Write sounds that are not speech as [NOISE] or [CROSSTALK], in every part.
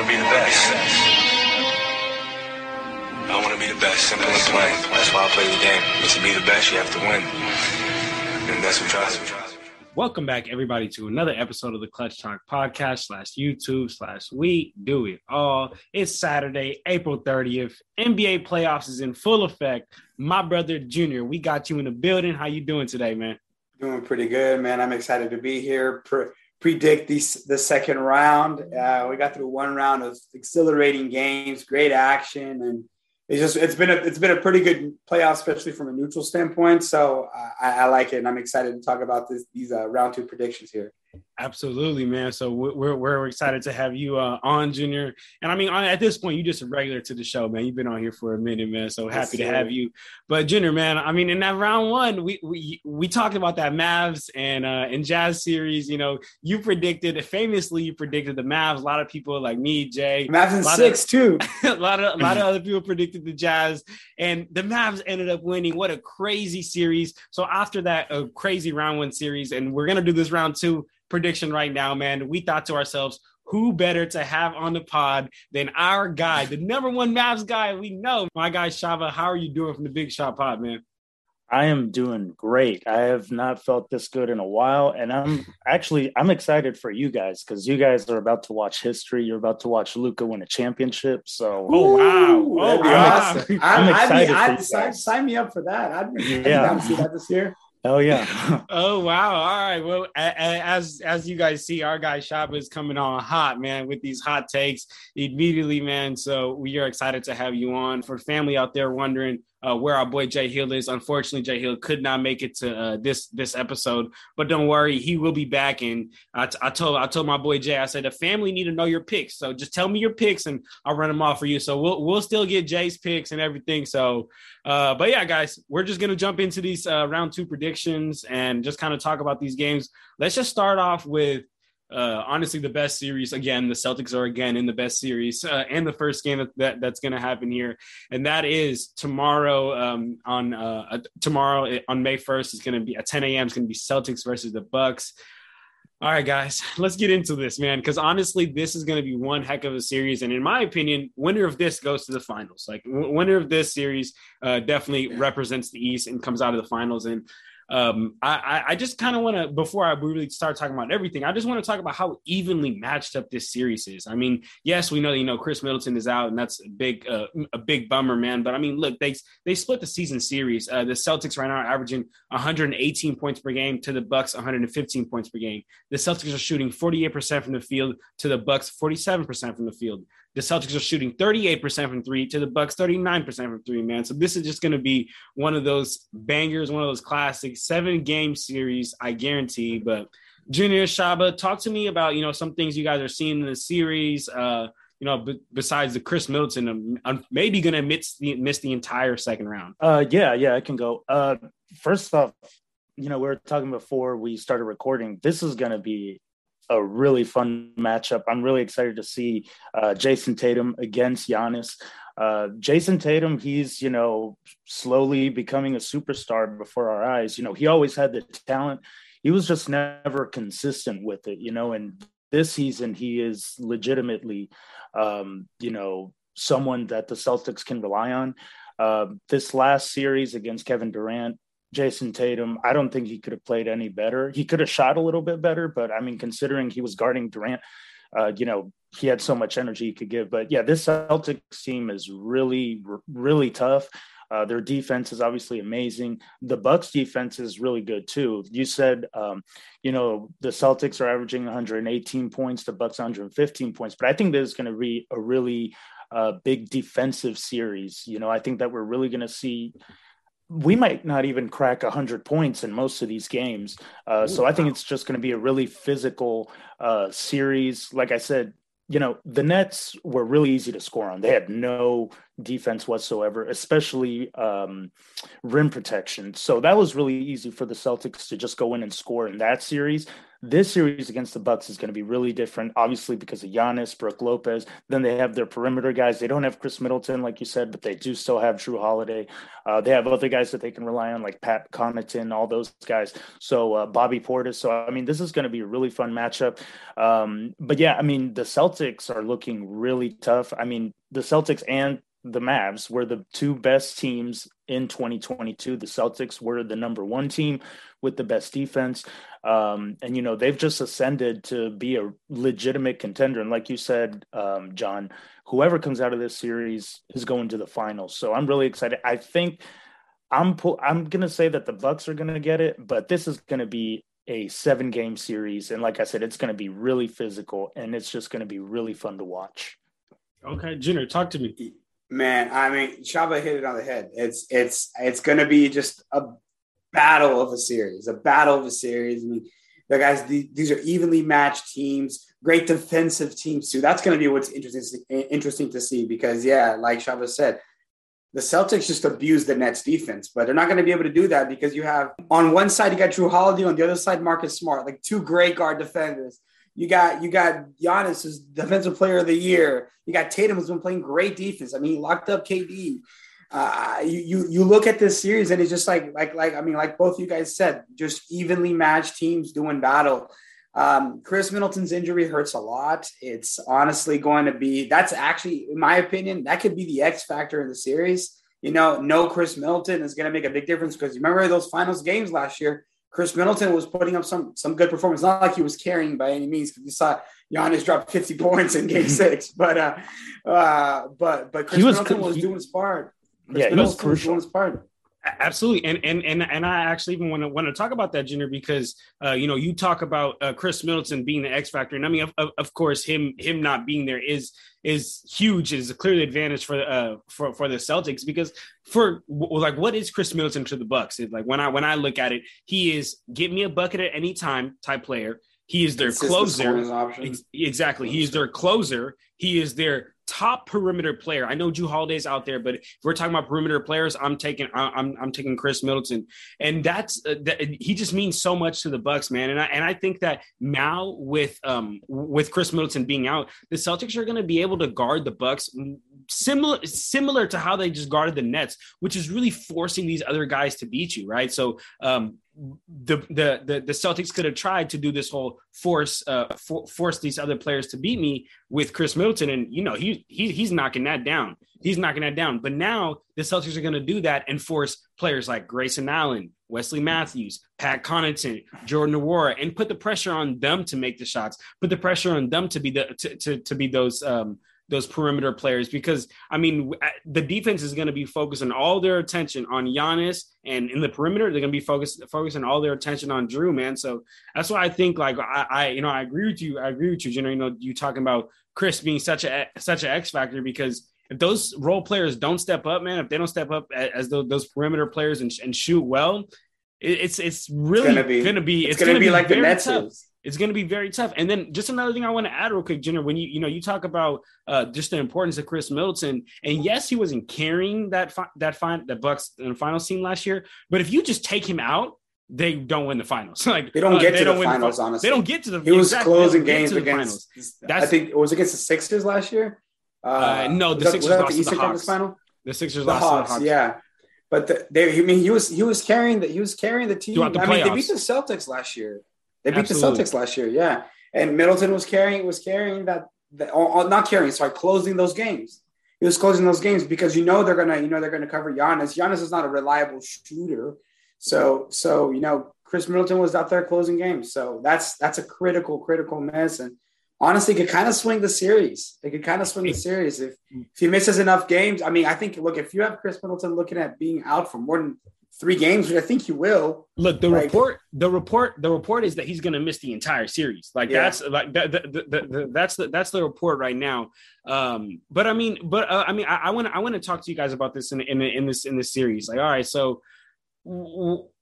want to be the best. I want to be the best, simple and plain. That's why I play the game. But to be the best, you have to win. And that's what drives me. Welcome back, everybody, to another episode of the Clutch Talk podcast slash YouTube slash We Do It All. It's Saturday, April 30th. NBA playoffs is in full effect. My brother Junior, we got you in the building. How you doing today, man? Doing pretty good, man. I'm excited to be here. Pre- predict these the second round. Uh, we got through one round of exhilarating games, great action, and it's just it's been a it's been a pretty good playoff, especially from a neutral standpoint. So uh, I, I, like it, and I'm excited to talk about this these uh, round two predictions here. Absolutely, man. So we're we're excited to have you uh, on, Junior. And I mean, at this point, you're just a regular to the show, man. You've been on here for a minute, man. So happy to have you. But Junior, man, I mean, in that round one, we we we talked about that Mavs and uh, and Jazz series. You know, you predicted famously, you predicted the Mavs. A lot of people like me, Jay, Mavs in six of, too. [LAUGHS] a lot of a lot of [LAUGHS] other people predicted the Jazz, and the Mavs ended up winning. What a crazy series! So after that, a crazy round one series, and we're gonna do this round two prediction right now, man. We thought to ourselves, who better to have on the pod than our guy, the number one Mavs guy we know? My guy Shava, how are you doing from the Big Shot Pod, man? I am doing great. I have not felt this good in a while, and I'm actually I'm excited for you guys because you guys are about to watch history. You're about to watch Luka win a championship. So, oh wow, oh wow! I'm, I'm excited. I'd, I'd, sign, sign, me up for that. I'd, I'd yeah. see that this year. Oh yeah. [LAUGHS] oh wow. All right. Well, as as you guys see, our guy Shop is coming on hot, man, with these hot takes immediately, man. So we are excited to have you on. For family out there wondering uh, where our boy Jay Hill is. Unfortunately, Jay Hill could not make it to uh, this this episode, but don't worry, he will be back. And I, t- I told I told my boy Jay, I said the family need to know your picks, so just tell me your picks and I'll run them off for you. So we'll we'll still get Jay's picks and everything. So, uh, but yeah, guys, we're just gonna jump into these uh, round two predictions and just kind of talk about these games. Let's just start off with uh, honestly the best series again the celtics are again in the best series uh, and the first game that, that that's going to happen here. And that is tomorrow um, on uh, tomorrow eh, on may 1st is going to be at 10 a.m is going to be celtics versus the bucks. All right guys let's get into this man because honestly this is going to be one heck of a series. And in my opinion winner of this goes to the finals. Like w- winner of this series uh, definitely represents the east and comes out of the finals. And um, I, I just kind of want to, before I really start talking about everything, I just want to talk about how evenly matched up this series is. I mean, yes, we know, you know, Khris Middleton is out and that's a big, uh, a big bummer, man. But I mean, look, they, they split the season series. Uh, the Celtics right now are averaging 118 points per game to the Bucks, 115 points per game. The Celtics are shooting 48% from the field to the Bucks, 47% from the field. The Celtics are shooting 38% from three to the Bucks 39% from three, man. So this is just going to be one of those bangers, one of those classic seven game series, I guarantee. But Junior Shaba, talk to me about, you know, some things you guys are seeing in the series. Uh, you know, b- besides the Khris Middleton, I'm maybe going to miss the miss the entire second round. Uh, yeah, yeah, I can go. Uh, first off, you know, we were talking before we started recording. This is going to be a really fun matchup. I'm really excited to see uh, Jayson Tatum against Giannis. Uh, Jayson Tatum, he's you know slowly becoming a superstar before our eyes. You know, he always had the talent. He was just never consistent with it. You know, and this season he is legitimately, um, you know, someone that the Celtics can rely on. Uh, this last series against Kevin Durant, Jayson Tatum, I don't think he could have played any better. He could have shot a little bit better, but I mean, considering he was guarding Durant, uh, you know, he had so much energy he could give. But yeah, this Celtics team is really, really tough. Uh, their defense is obviously amazing. The Bucks defense is really good too. You said, um, you know, the Celtics are averaging 118 points, the Bucks 115 points, but I think this is going to be a really uh, big defensive series. You know, I think that we're really going to see we might not even crack 100 points in most of these games. Uh, Ooh, so I think wow. it's just going to be a really physical uh, series. Like I said, you know, the Nets were really easy to score on. They had no defense whatsoever, especially um, rim protection. So that was really easy for the Celtics to just go in and score in that series. This series against the Bucks is going to be really different, obviously because of Giannis, Brook Lopez. Then they have their perimeter guys. They don't have Khris Middleton, like you said, but they do still have Jrue Holiday. Uh, they have other guys that they can rely on, like Pat Connaughton, all those guys. So uh, Bobby Portis. So I mean, this is going to be a really fun matchup. Um, but yeah, I mean, the Celtics are looking really tough. I mean, the Celtics and the Mavs were the two best teams in 2022. The Celtics were the number one team with the best defense. Um, and, you know, they've just ascended to be a legitimate contender. And like you said, um, John, whoever comes out of this series is going to the finals. So I'm really excited. I think I'm, I'm going to say that the Bucks are going to get it, but this is going to be a seven game series. And like I said, it's going to be really physical and it's just going to be really fun to watch. Okay, Jenner, talk to me. Man, I mean, Shaba hit it on the head. It's it's it's going to be just a battle of a series, a battle of a series. I mean, the guys, these are evenly matched teams, great defensive teams too. That's going to be what's interesting interesting to see because yeah, like Shaba said, the Celtics just abuse the Nets defense, but they're not going to be able to do that because you have on one side you got Jrue Holiday, on the other side Marcus Smart, like two great guard defenders. You got you got Giannis as defensive player of the year. You got Tatum who's been playing great defense. I mean, he locked up KD. Uh, you, you you look at this series and it's just like like like I mean like both you guys said, just evenly matched teams doing battle. Um, Khris Middleton's injury hurts a lot. It's honestly going to be that's actually, in my opinion, that could be the X factor in the series. You know, no Khris Middleton is going to make a big difference because you remember those finals games last year. Khris Middleton was putting up some some good performance. Not like he was carrying by any means because you saw Giannis drop 50 [LAUGHS] points in game six. But uh, uh, but but Khris was, Middleton was he, doing his part. Khris yeah, Middleton he was crucial. Was doing his part. Absolutely, and and and and I actually even want to want to talk about that, Jenner, because uh, you know you talk about uh, Khris Middleton being the X factor, and I mean, of, of, course, him him not being there is is huge, is a clear advantage for uh for for the Celtics because for like what is Khris Middleton to the Bucks? It's like when I when I look at it, he is get me a bucket at any time type player. He is their closer. Exactly, he is their closer. He is their top perimeter player. I know Jrue Holiday's out there, but if we're talking about perimeter players, I'm taking I'm I'm taking Khris Middleton, and that's uh, that, he just means so much to the Bucks, man. And I and I think that now with um with Khris Middleton being out, the Celtics are going to be able to guard the Bucks similar similar to how they just guarded the Nets, which is really forcing these other guys to beat you, right? So um the, the the the Celtics could have tried to do this whole force uh for, force these other players to beat me with Khris Middleton and you know he, he he's knocking that down he's knocking that down but now the Celtics are going to do that and force players like Grayson Allen Wesley Matthews Pat Connaughton Jordan Nwora and put the pressure on them to make the shots put the pressure on them to be the to, to, to be those um those perimeter players because I mean uh, the defense is going to be focusing all their attention on Giannis and in the perimeter they're going to be focused focusing all their attention on Jrue man. So that's why I think like I, I you know I agree with you I agree with you Jenner you know you talking about Khris being such a such an X factor because if those role players don't step up man if they don't step up as those, those perimeter players and, and shoot well it's it's really it's gonna be, it's, gonna, be, be like the Nets it's going to be very tough. And then just another thing I want to add real quick, Jenner, when you you know you talk about uh, just the importance of Khris Middleton, and yes, he wasn't carrying that fi- that fine that Bucks in the final scene last year, but if you just take him out, they don't win the finals. [LAUGHS] like they don't get uh, to the finals. The, honestly, they don't get to the. He was exactly, closing games against. That's, I think it was against the Sixers last year. Uh, uh, no, the Sixers lost the Eastern the Conference final. The Sixers the lost Hawks, the Hawks. Yeah, but the, they, I mean, he was he was carrying the he was carrying the team. The I mean, they beat the Celtics last year. They beat Absolutely. the Celtics last year, yeah. And Middleton was carrying was carrying that, that or, oh, or oh, not carrying, sorry, closing those games. He was closing those games because you know they're gonna, you know, they're gonna cover Giannis. Giannis is not a reliable shooter, so so you know Khris Middleton was out there closing games. So that's that's a critical critical miss, and honestly, could kind of swing the series. They could kind of swing the series if if he misses enough games. I mean, I think look if you have Khris Middleton looking at being out for more than three games, which I think he will. Look, the like, report, the report, the report is that he's going to miss the entire series. Like yeah. that's like the, the, the, that's the that's the report right now. Um, but I mean, but uh, I mean, I want I want to talk to you guys about this in in, in this in this series. Like, all right, so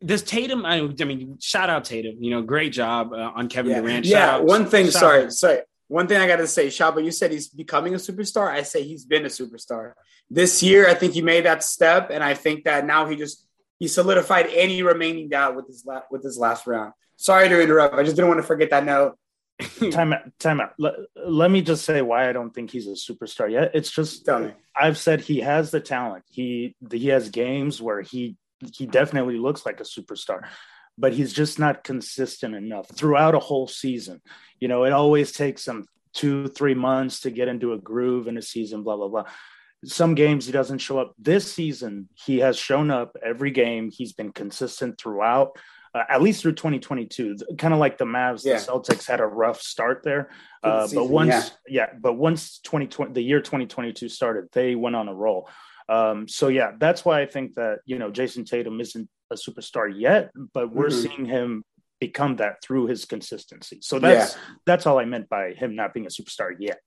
this Tatum? I, mean, shout out Tatum. You know, great job uh, on Kevin yeah. Durant. yeah, one thing. Sorry, sorry. one thing I got to say, Shaba, you said he's becoming a superstar. I say he's been a superstar. This year, I think he made that step, and I think that now he just he solidified any remaining doubt with his la- with his last round. Sorry to interrupt. I just didn't want to forget that note. [LAUGHS] time out. Time out. Let, let me just say why I don't think he's a superstar yet. It's just. I've said he has the talent. He he has games where he he definitely looks like a superstar, but he's just not consistent enough throughout a whole season. You know, it always takes him two three months to get into a groove in a season. Blah blah blah. Some games he doesn't show up. This season he has shown up every game. He's been consistent throughout. Uh, at least through 2022, kind of like the Mavs, Yeah. the Celtics had a rough start there, uh, but once, yeah. yeah. but once 2020, the year 2022 started, they went on a roll. Um, so yeah, that's why I think that you know Jayson Tatum isn't a superstar yet, but we're Mhm. seeing him become that through his consistency. So that's that's all I meant by him not being a superstar yet.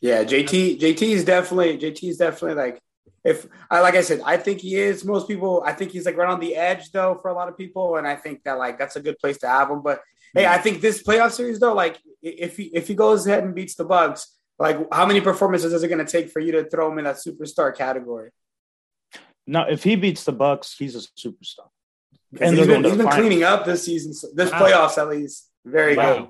Yeah, JT JT is definitely JT is definitely like if I like I said, I think he is. Most people, I think he's like right on the edge though for a lot of people, and I think that like that's a good place to have him. But hey, mm-hmm. I think this playoff series though, like if he if he goes ahead and beats the Bucks, like how many performances is it going to take for you to throw him in that superstar category? Now, if he beats the Bucks, he's a superstar. And he's been, he's been cleaning up this season, this Wow. playoffs at least. Very Wow. good.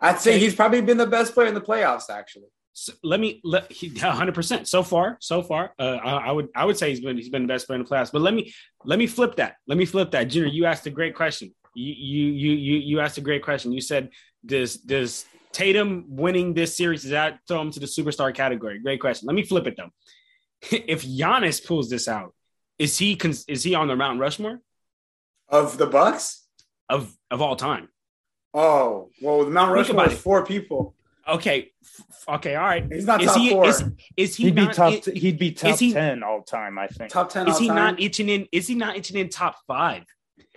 I'd say he's probably been the best player in the playoffs, actually. So let me let 100 [LAUGHS] percent. So far so far uh, I, I would I would say he's been he's been the best player in the playoffs but let me let me flip that. Let me flip that. Junior you asked a great question. You you you you, you asked a great question. You said does does Tatum winning this series does that throw him to the superstar category? Great question. Let me flip it though. [LAUGHS] If Giannis pulls this out is he is he on the Mount Rushmore? Of the Bucks? of of all time. Oh, well, the Mount Rushmore is four people. Okay f- okay all right He's not is top he four. is, is he He'd be top. is- he'd be top he- ten all time. I think. top ten. Is he time? not itching in? Is he not itching in top five?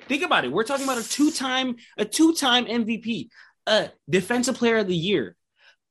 Think about it. We're talking about a two-time, a two-time MVP, a defensive player of the year,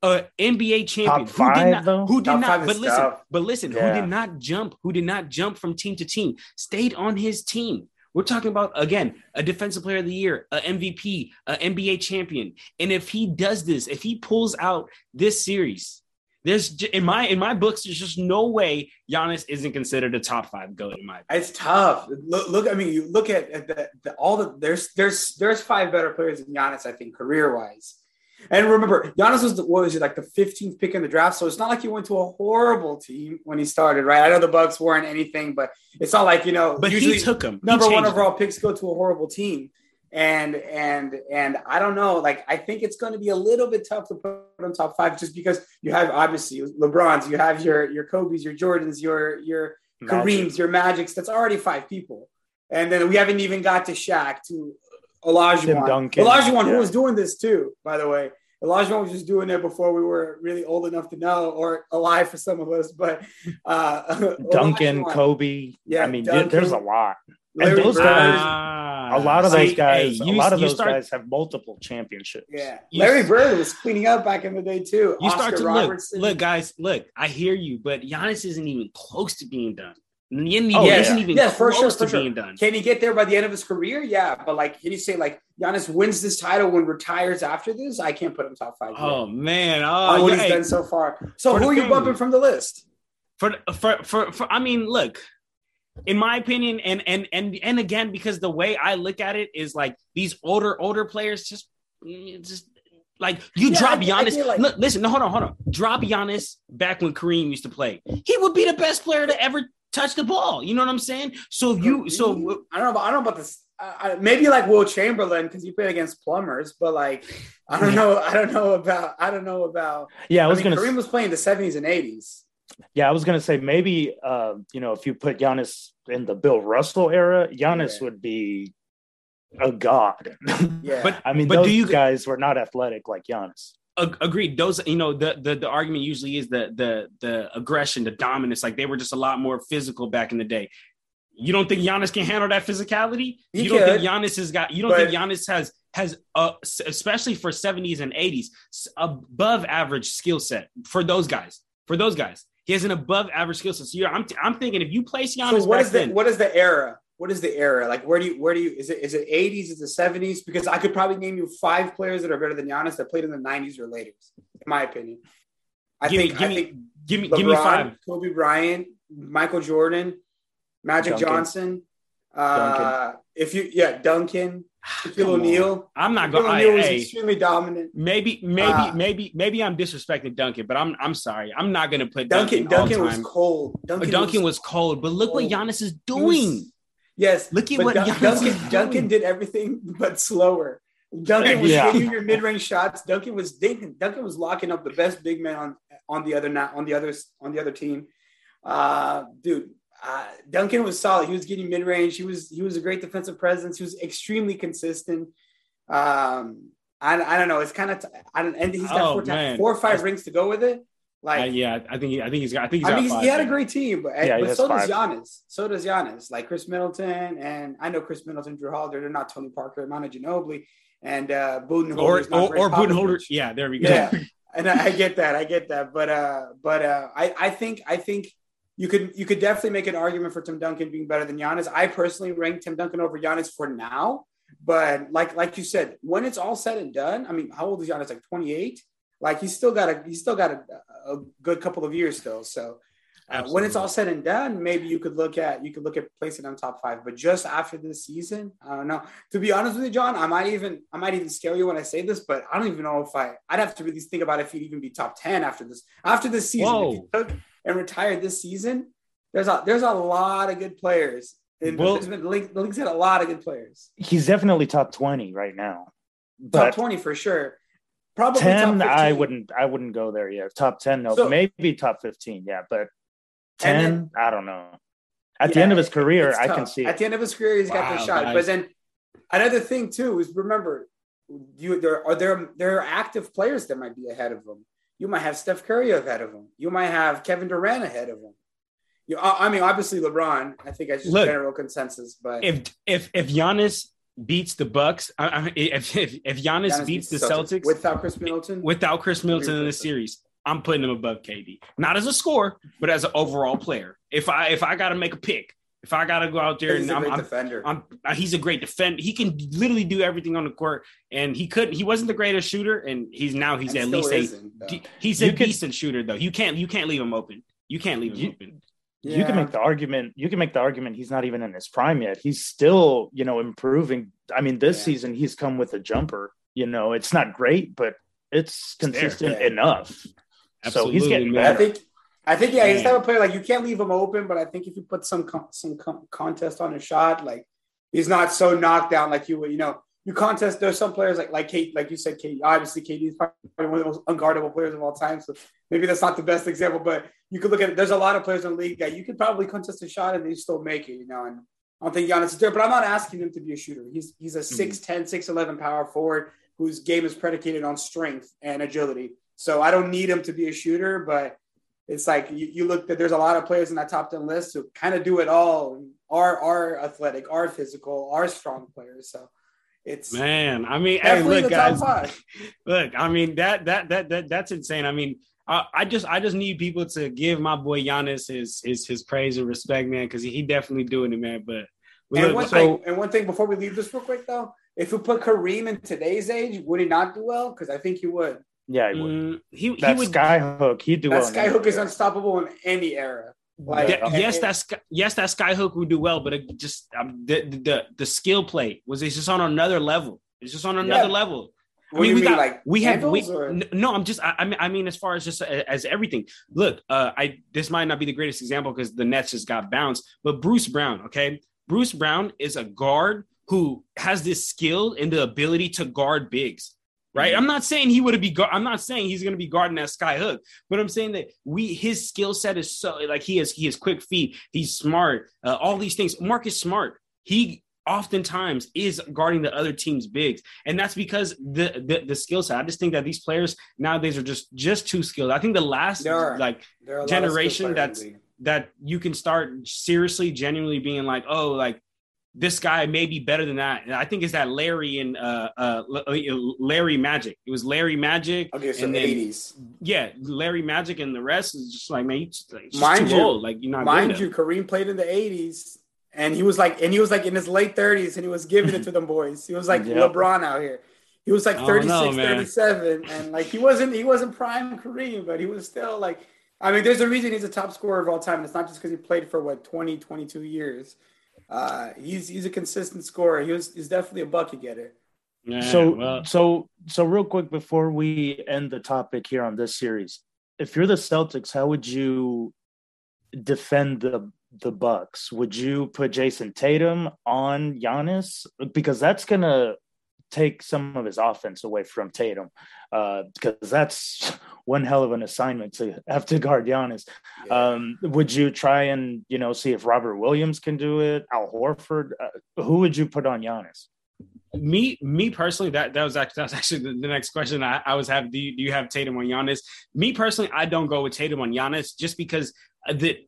a NBA champion Top who did not, though? who did Top not. But listen, tough. but listen, Yeah. who did not jump? Who did not jump from team to team? Stayed on his team. We're talking about again a defensive player of the year, a MVP, a NBA champion. And if he does this, if he pulls out this series, there's in my in my books, there's just no way Giannis isn't considered a top five goat in my. It's tough. Look, look. I mean, you look at, at the, the all the there's there's there's five better players than Giannis, I think, career wise. And remember, Giannis was the, what was like the 15th pick in the draft, so it's not like he went to a horrible team when he started, right? I know the Bucks weren't anything, but it's not like you know. But usually he took him. He number one overall picks go to a horrible team, and and and I don't know. Like I think it's going to be a little bit tough to put him top five, just because you have obviously LeBron's, you have your your Kobe's, your Jordans, your your Magic. Kareem's, your Magics. That's already five people, and then we haven't even got to Shaq to Olajuwon. Tim Duncan, Olajuwon, yeah. who was doing this too, by the way. Olajuwon was just doing it before we were really old enough to know, or alive for some of us. But uh, [LAUGHS] Duncan, Olajuwon, Kobe. Yeah, I mean, Duncan. there's a lot. Larry and those Bird. guys, Ah, a lot of those guys, hey, a lot of those start- guys have multiple championships. Yeah, You- Larry Bird was cleaning up back in the day too. You Oscar start to Robertson. look, look, guys, look. I hear you, but Giannis isn't even close to being done. He Oh, yeah. isn't even Yeah, for close sure, to for sure. being done. Can he get there by the end of his career? Yeah, but like, can you say like Giannis wins this title when retires after this? I can't put him top five. yet. Oh man, oh, on oh what yeah, he's done so far. So For who are you bumping from the list? for for for for I mean, look, in my opinion, and and and and again, because the way I look at it is like these older older players just just like you Yeah, drop I- I Giannis. like- listen, no, hold on, hold on. Drop Giannis back when Kareem used to play. He would be the best player to ever touch the ball. You know what I'm saying? So if you so I don't know. About, I don't know about this. I, I, maybe like Will Chamberlain because he played against plumbers, but like I don't know. I don't know about. I don't know about. Yeah, I I, was mean, gonna. Kareem was playing the seventies and eighties. Yeah, I was gonna say maybe uh, you know if you put Giannis in the Bill Russell era, Giannis Yeah. would be a god. Yeah, But- [LAUGHS] I mean, But those do you- guys were not athletic like Giannis. Ag- agreed. Those you know the, the the argument usually is the the the aggression the dominance like they were just a lot more physical back in the day. You don't think Giannis can handle that physicality? He you don't think Giannis has got you don't But- think Giannis has has uh especially for 70s and 80s above average skill set for those guys for those guys. He has an above average skill set. So you're, I'm, I'm thinking if you place Giannis so what is the then what is the era? What is the era? Like where do you where do you is it is it 80s? Is it 70s? Because I could probably name you five players that are better than Giannis that played in the 90s or later, in my opinion. I give think me, give I me, think give me, LeBron, give me five. Kobe Bryant, Michael Jordan, Magic Duncan. Johnson. Uh, if you yeah, Duncan, Shaquille O'Neal. I'm not going. O'Neal was Hey, extremely dominant. maybe, maybe, Ah. maybe, maybe I'm disrespecting Duncan, but I'm, I'm sorry. I'm not going to put Duncan Duncan. Duncan was cold. Duncan, Duncan, was, cold, but look what. Giannis is he was- doing. Yes. Look at but what Dun- Duncan. Duncan did everything but slower. Duncan [LAUGHS] was Yeah. hitting your mid-range shots. Duncan was Duncan, Duncan was locking up the best big man on on the other not on the others on the other team. Uh, dude, uh, Duncan was solid. He was getting mid-range. He was he was a great defensive presence. He was extremely consistent. Um, I, I don't know. It's kind of t- I don't and he's got Oh, four, ti- man. four or five rings to go with it. Like Uh, yeah, I think, he, I think he's got. I think he's I got mean, he's, five, he had a great team, but, Yeah, but so five. does Giannis. So does Giannis. Like Khris Middleton, and I know Khris Middleton, Jrue Holiday. They're not Tony Parker, Manu Ginobili, and uh, Budenholzer. or is not or, or Budenholzer. Popovich. Yeah, there we go. Yeah, [LAUGHS] and I, I get that. I get that. But uh, but uh, I I think I think you could you could definitely make an argument for Tim Duncan being better than Giannis. I personally rank Tim Duncan over Giannis for now. But like like you said, when it's all said and done, I mean, how old is Giannis? Like twenty eight. Like he's still got a he's still got a, a good couple of years still. So uh, when it's all said and done, maybe you could look at you could look at placing on top five. But just after this season, I don't know. To be honest with you, John, I might even I might even scare you when I say this, but I don't even know if I I'd have to really think about if he'd even be top ten after this after this season. If he took and retired this season, there's a there's a lot of good players. And Well- there's been, the league, the league's had a lot of good players. He's definitely top 20 right now. Top But twenty for sure. Probably 10 top I wouldn't I wouldn't go there yet. Top 10 no, So- maybe top 15, yeah, but 10 then- I don't know. At the end of his career, it's I can see At it. the end of his career, he's got the shot. guys. But then another thing too is remember, you there are there there are active players that might be ahead of him. You might have Steph Curry ahead of him. You might have Kevin Durant ahead of him. You, I I mean, obviously LeBron. I think that's just Look, general consensus. But If if if Giannis beats the Bucks, I, I, if if if Giannis, Giannis beats the Celtics, without Khris Middleton, without Khris Middleton in the series, I'm putting him above KD. Not as a scorer, but as an overall player. If I if I got to make a pick, if I got to go out there he's and a I'm, great I'm, defender. I'm, uh, he's a great defender. He can literally do everything on the court, and he couldn't. He wasn't the greatest shooter, and he's now he's And at least a though. he's a You could- decent shooter though. You can't you can't leave him open. You can't leave him You- open. You can make the argument. You can make the argument he's not even in his prime yet. He's still, you know, improving. I mean, this Yeah. season he's come with a jumper. You know, it's not great, but it's consistent Yeah. enough. So he's getting man. I think, I think, yeah, he's the type of player like you can't leave him open, but I think if you put some con- some con- contest on a shot, like he's not so knocked down like you would, you know. You contest. There's some players like like KD, like you said, KD. Obviously, KD is probably one of the most unguardable players of all time. So maybe that's not the best example, but you could look at. There's a lot of players in the league that you could probably contest a shot and they still make it, you know. And I don't think Giannis is there, but I'm not asking him to be a shooter. He's he's a hmm. 6'10", 6'11 power forward whose game is predicated on strength and agility. So I don't need him to be a shooter, but it's like you, you look that there's a lot of players in that top 10 list who kind of do it all, are are athletic, are physical, are strong players. So it's Man, I mean, hey, look, guys, [LAUGHS] look. I mean, that that that that that's insane. I mean, I, I just I just need people to give my boy Giannis his his his praise and respect, man, because he, he definitely doing it, man. But And look, one so- thing, and one thing before we leave this real quick though, if we put Kareem in today's age, would he not do well? Because I think he would. Yeah, he would. mm, he he that would skyhook, he'd do That well. in skyhook is unstoppable in any era. Like Yeah, yes, that's yes, that skyhook would do well, but it just um, the, the the skill play was it's just on another level. It's just on another Yeah. level. What do you we mean, got like we have we, or- no. I'm just I, I mean I mean as far as just a- as everything. Look, uh, I this might not be the greatest example because the Nets just got bounced, but Bruce Brown, okay, Bruce Brown is a guard who has this skill and the ability to guard bigs. Right. I'm not saying he would be. I'm not saying he's going to be guarding that sky hook, but I'm saying that we his skill set is so like he has he has quick feet. He's smart. Uh, all these things. Marcus Smart. He oftentimes is guarding the other team's bigs, and that's because the the, the skill set. I just think that these players nowadays are just just too skilled. I think the last are. like There are a lot of skilled generation that's- that you can start seriously, genuinely being like, oh, like this guy may be better than that. And I think it's that Larry and uh, uh, Larry Magic. It was Larry Magic. Okay, so and then- eighties. Yeah, Larry Magic and the rest is just like, man, just, like, Mind you- old. Like you're not Mind you. Kareem played in the eighties, and he was like, and he was like in his late 30s, and he was giving it to them boys. He was like [LAUGHS] yep. LeBron out here. He was like 36, know, 37, and like he wasn't he wasn't prime Kareem, but he was still like. I mean, there's a reason he's a top scorer of all time. And it's not just because he played for what 20, 22 years. Uh, he's he's a consistent scorer. He was he's definitely a bucket getter. Yeah, so well. so so real quick before we end the topic here on this series, if you're the Celtics, how would you defend the the Bucks? Would you put Jayson Tatum on Giannis because that's gonna take some of his offense away from Tatum uh, because that's [LAUGHS] one hell of an assignment to have to guard Giannis. Yeah. Um, would you try and you know see if Robert Williams can do it? Al Horford? Uh, who would you put on Giannis? me me personally that that was actually that was actually the, the next question I, I was having do you, do you have Tatum on Giannis me personally I don't go with Tatum on Giannis just because the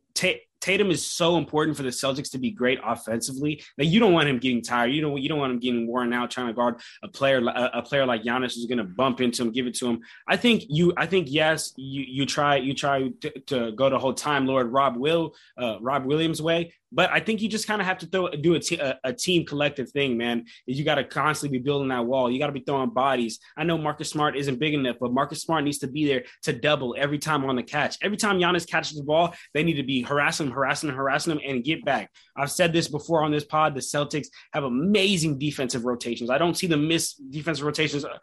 Tatum is so important for the Celtics to be great offensively that you don't want him getting tired. You don't you don't want him getting worn out trying to guard a player a, a player like Giannis who's going to bump into him, give it to him. I think you I think yes you you try you try to, to go the whole time Lord Rob Will uh, Rob Williams way, but I think you just kind of have to throw, do a, t- a, a team collective thing, man. You got to constantly be building that wall. You got to be throwing bodies. I know Marcus Smart isn't big enough, but Marcus Smart needs to be there to double every time on the catch. Every time Giannis catches the ball, they need to be harassing him, harassing him, harassing him, and get back. I've said this before on this pod. The Celtics have amazing defensive rotations. I don't see them miss defensive rotations uh,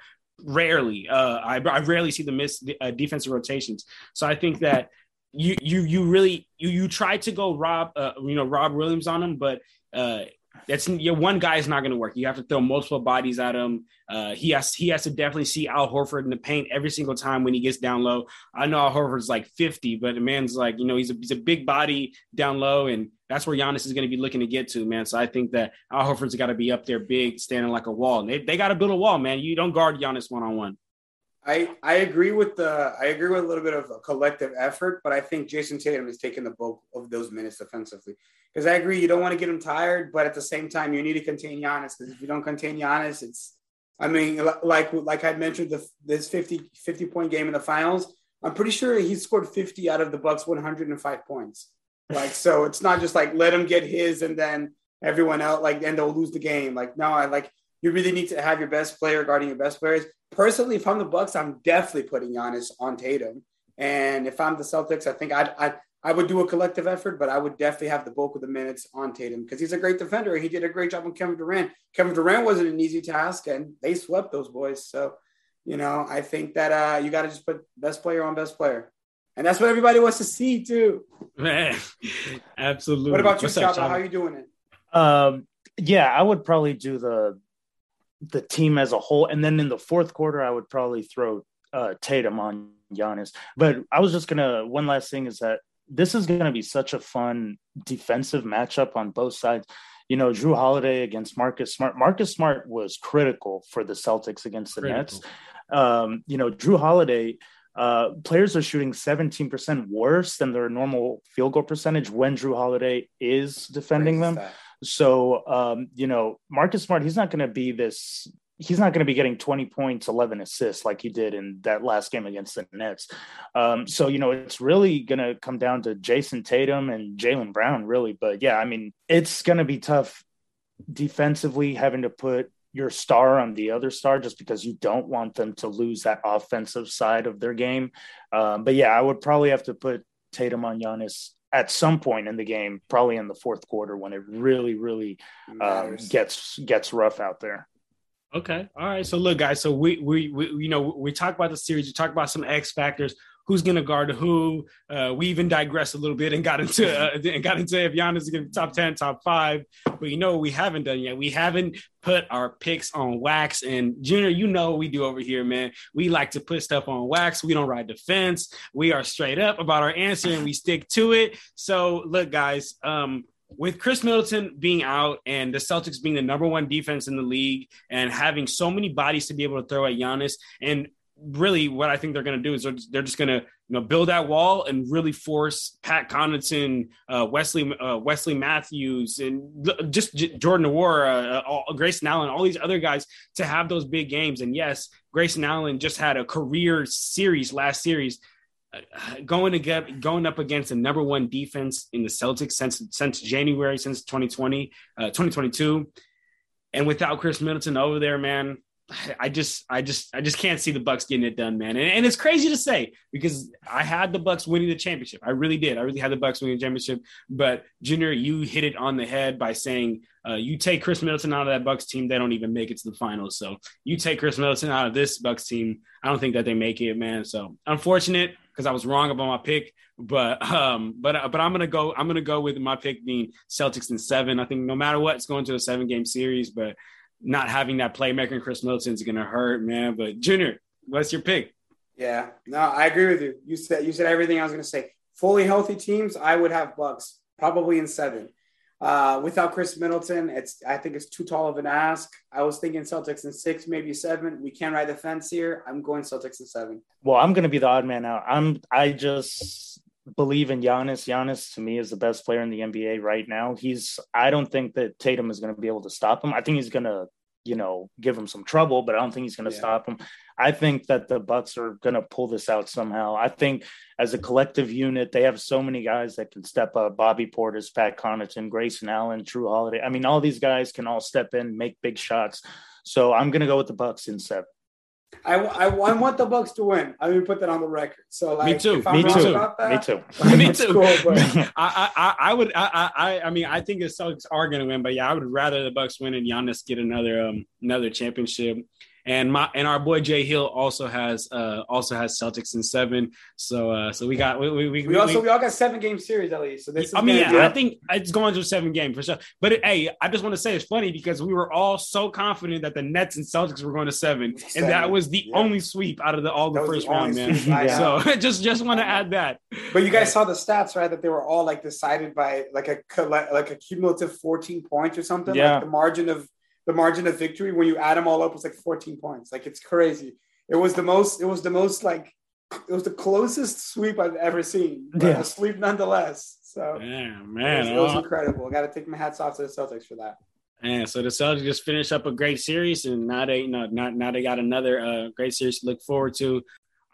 rarely. Uh, I, I, rarely see them miss uh, defensive rotations. So I think that you you you really you you tried to go Rob uh, you know Rob Williams on him, but uh, that's your one guy is not going to work. You have to throw multiple bodies at him. Uh, he has he has to definitely see Al Horford in the paint every single time when he gets down low. I know Al Horford's like 50, but the man's like you know he's a he's a big body down low, and that's where Giannis is going to be looking to get to, man. So I think that Al Horford's got to be up there big, standing like a wall. And they they got to build a wall, man. You don't guard Giannis one on one. I I agree with the I agree with a little bit of a collective effort, but I think Jayson Tatum is taking the bulk of those minutes offensively. Because I agree, you don't want to get him tired, but at the same time, you need to contain Giannis. Because if you don't contain Giannis, it's I mean, like like I mentioned, the, this 50, 50 point game in the finals. I'm pretty sure he scored 50 out of the Bucks 105 points. Like so, it's not just like let him get his and then everyone else like and they'll lose the game. Like no, I like you really need to have your best player guarding your best players. Personally, if I'm the Bucks, I'm definitely putting Giannis on Tatum. And if I'm the Celtics, I think I'd, i I would do a collective effort, but I would definitely have the bulk of the minutes on Tatum because he's a great defender. He did a great job on Kevin Durant. Kevin Durant wasn't an easy task, and they swept those boys. So, you know, I think that uh, you got to just put best player on best player, and that's what everybody wants to see too. Man, [LAUGHS] absolutely. What about you, Chaba? How are you doing it? Um, yeah, I would probably do the the team as a whole. And then in the fourth quarter, I would probably throw uh, Tatum on Giannis. But I was just gonna one last thing is that this is gonna be such a fun defensive matchup on both sides. You know, Jrue Holiday against Marcus Smart. Marcus Smart was critical for the Celtics against the critical. Nets. Um, you know, Jrue Holiday. Uh, players are shooting 17% worse than their normal field goal percentage when Jrue Holiday is defending them. That. So, um, you know, Marcus Smart, he's not going to be this. He's not going to be getting 20 points, 11 assists like he did in that last game against the Nets. Um, so, you know, it's really going to come down to Jayson Tatum and Jaylen Brown, really. But yeah, I mean, it's going to be tough defensively having to put your star on the other star just because you don't want them to lose that offensive side of their game. Um, but yeah, I would probably have to put Tatum on Giannis at some point in the game, probably in the fourth quarter when it really, really um, gets gets rough out there. Okay, all right. So look, guys. So we we, we you know we talk about the series. We talk about some X factors who's going to guard who. Uh, we even digressed a little bit and got into uh, [LAUGHS] and got into if Giannis is going to be top ten, top five. But you know we haven't done yet. We haven't put our picks on wax. And Junior, you know what we do over here, man. We like to put stuff on wax. We don't ride the fence. We are straight up about our answer and we stick to it. So look, guys. Um, with Khris Middleton being out and the Celtics being the number one defense in the league and having so many bodies to be able to throw at Giannis, and really what I think they're going to do is they're just, they're just going to you know build that wall and really force Pat Connaughton, uh, Wesley uh, Wesley Matthews, and just J- Jordan Nwora, uh, Grayson Allen, all these other guys to have those big games. And yes, Grayson Allen just had a career series last series. going to get going up against the number one defense in the Celtics since since January since 2020 uh, 2022 and without Khris Middleton over there man I just I just I just can't see the Bucks getting it done man and, and it's crazy to say because I had the Bucks winning the championship I really did I really had the Bucks winning the championship but Junior you hit it on the head by saying uh, you take Khris Middleton out of that Bucks team, they don't even make it to the finals. So you take Khris Middleton out of this Bucks team, I don't think that they make it, man. So unfortunate because I was wrong about my pick, but um, but uh, but I'm gonna go. I'm gonna go with my pick being Celtics in seven. I think no matter what, it's going to a seven game series, but not having that playmaker in Khris Middleton is gonna hurt, man. But Junior, what's your pick? Yeah, no, I agree with you. You said you said everything I was gonna say. Fully healthy teams, I would have Bucks probably in seven. Uh, without Khris Middleton, it's I think it's too tall of an ask. I was thinking Celtics in six, maybe seven. We can't ride the fence here. I'm going Celtics in seven. Well, I'm going to be the odd man out. I'm I just believe in Giannis. Giannis to me is the best player in the NBA right now. He's I don't think that Tatum is going to be able to stop him. I think he's going to you know give him some trouble, but I don't think he's going to yeah. stop him. I think that the Bucks are going to pull this out somehow. I think as a collective unit, they have so many guys that can step up. Bobby Portis, Pat Connaughton, Grayson Allen, Jrue Holiday. I mean, all these guys can all step in, make big shots. So I'm going to go with the Bucks in seven. I, I, I, want the Bucks to win. I mean, put that on the record. So like, me too. Me too. That, me too. me too. Cool, [LAUGHS] I, I, I would. I, I, I mean, I think the Celtics are going to win, but yeah, I would rather the Bucks win and Giannis get another um another championship and my and our boy Jay Hill also has uh also has Celtics in seven. So uh so we got we we, we, we also we, all got seven game series at least. So this I mean yeah, I think it's going to a seven game for sure. But it, hey, I just want to say it's funny because we were all so confident that the Nets and Celtics were going to seven, seven. and that was the yeah. only sweep out of the all the first the round, man. [LAUGHS] so [LAUGHS] just just want to add that. But you guys saw the stats, right? That they were all like decided by like a like a cumulative 14 points or something. Yeah. Like the margin of the margin of victory when you add them all up was like 14 points. Like it's crazy. It was the most. It was the most like. It was the closest sweep I've ever seen. But yeah. a sweep nonetheless. So yeah, man, it was, it was incredible. I got to take my hats off to the Celtics for that. And so the Celtics just finished up a great series, and now they you know not now they got another uh, great series to look forward to.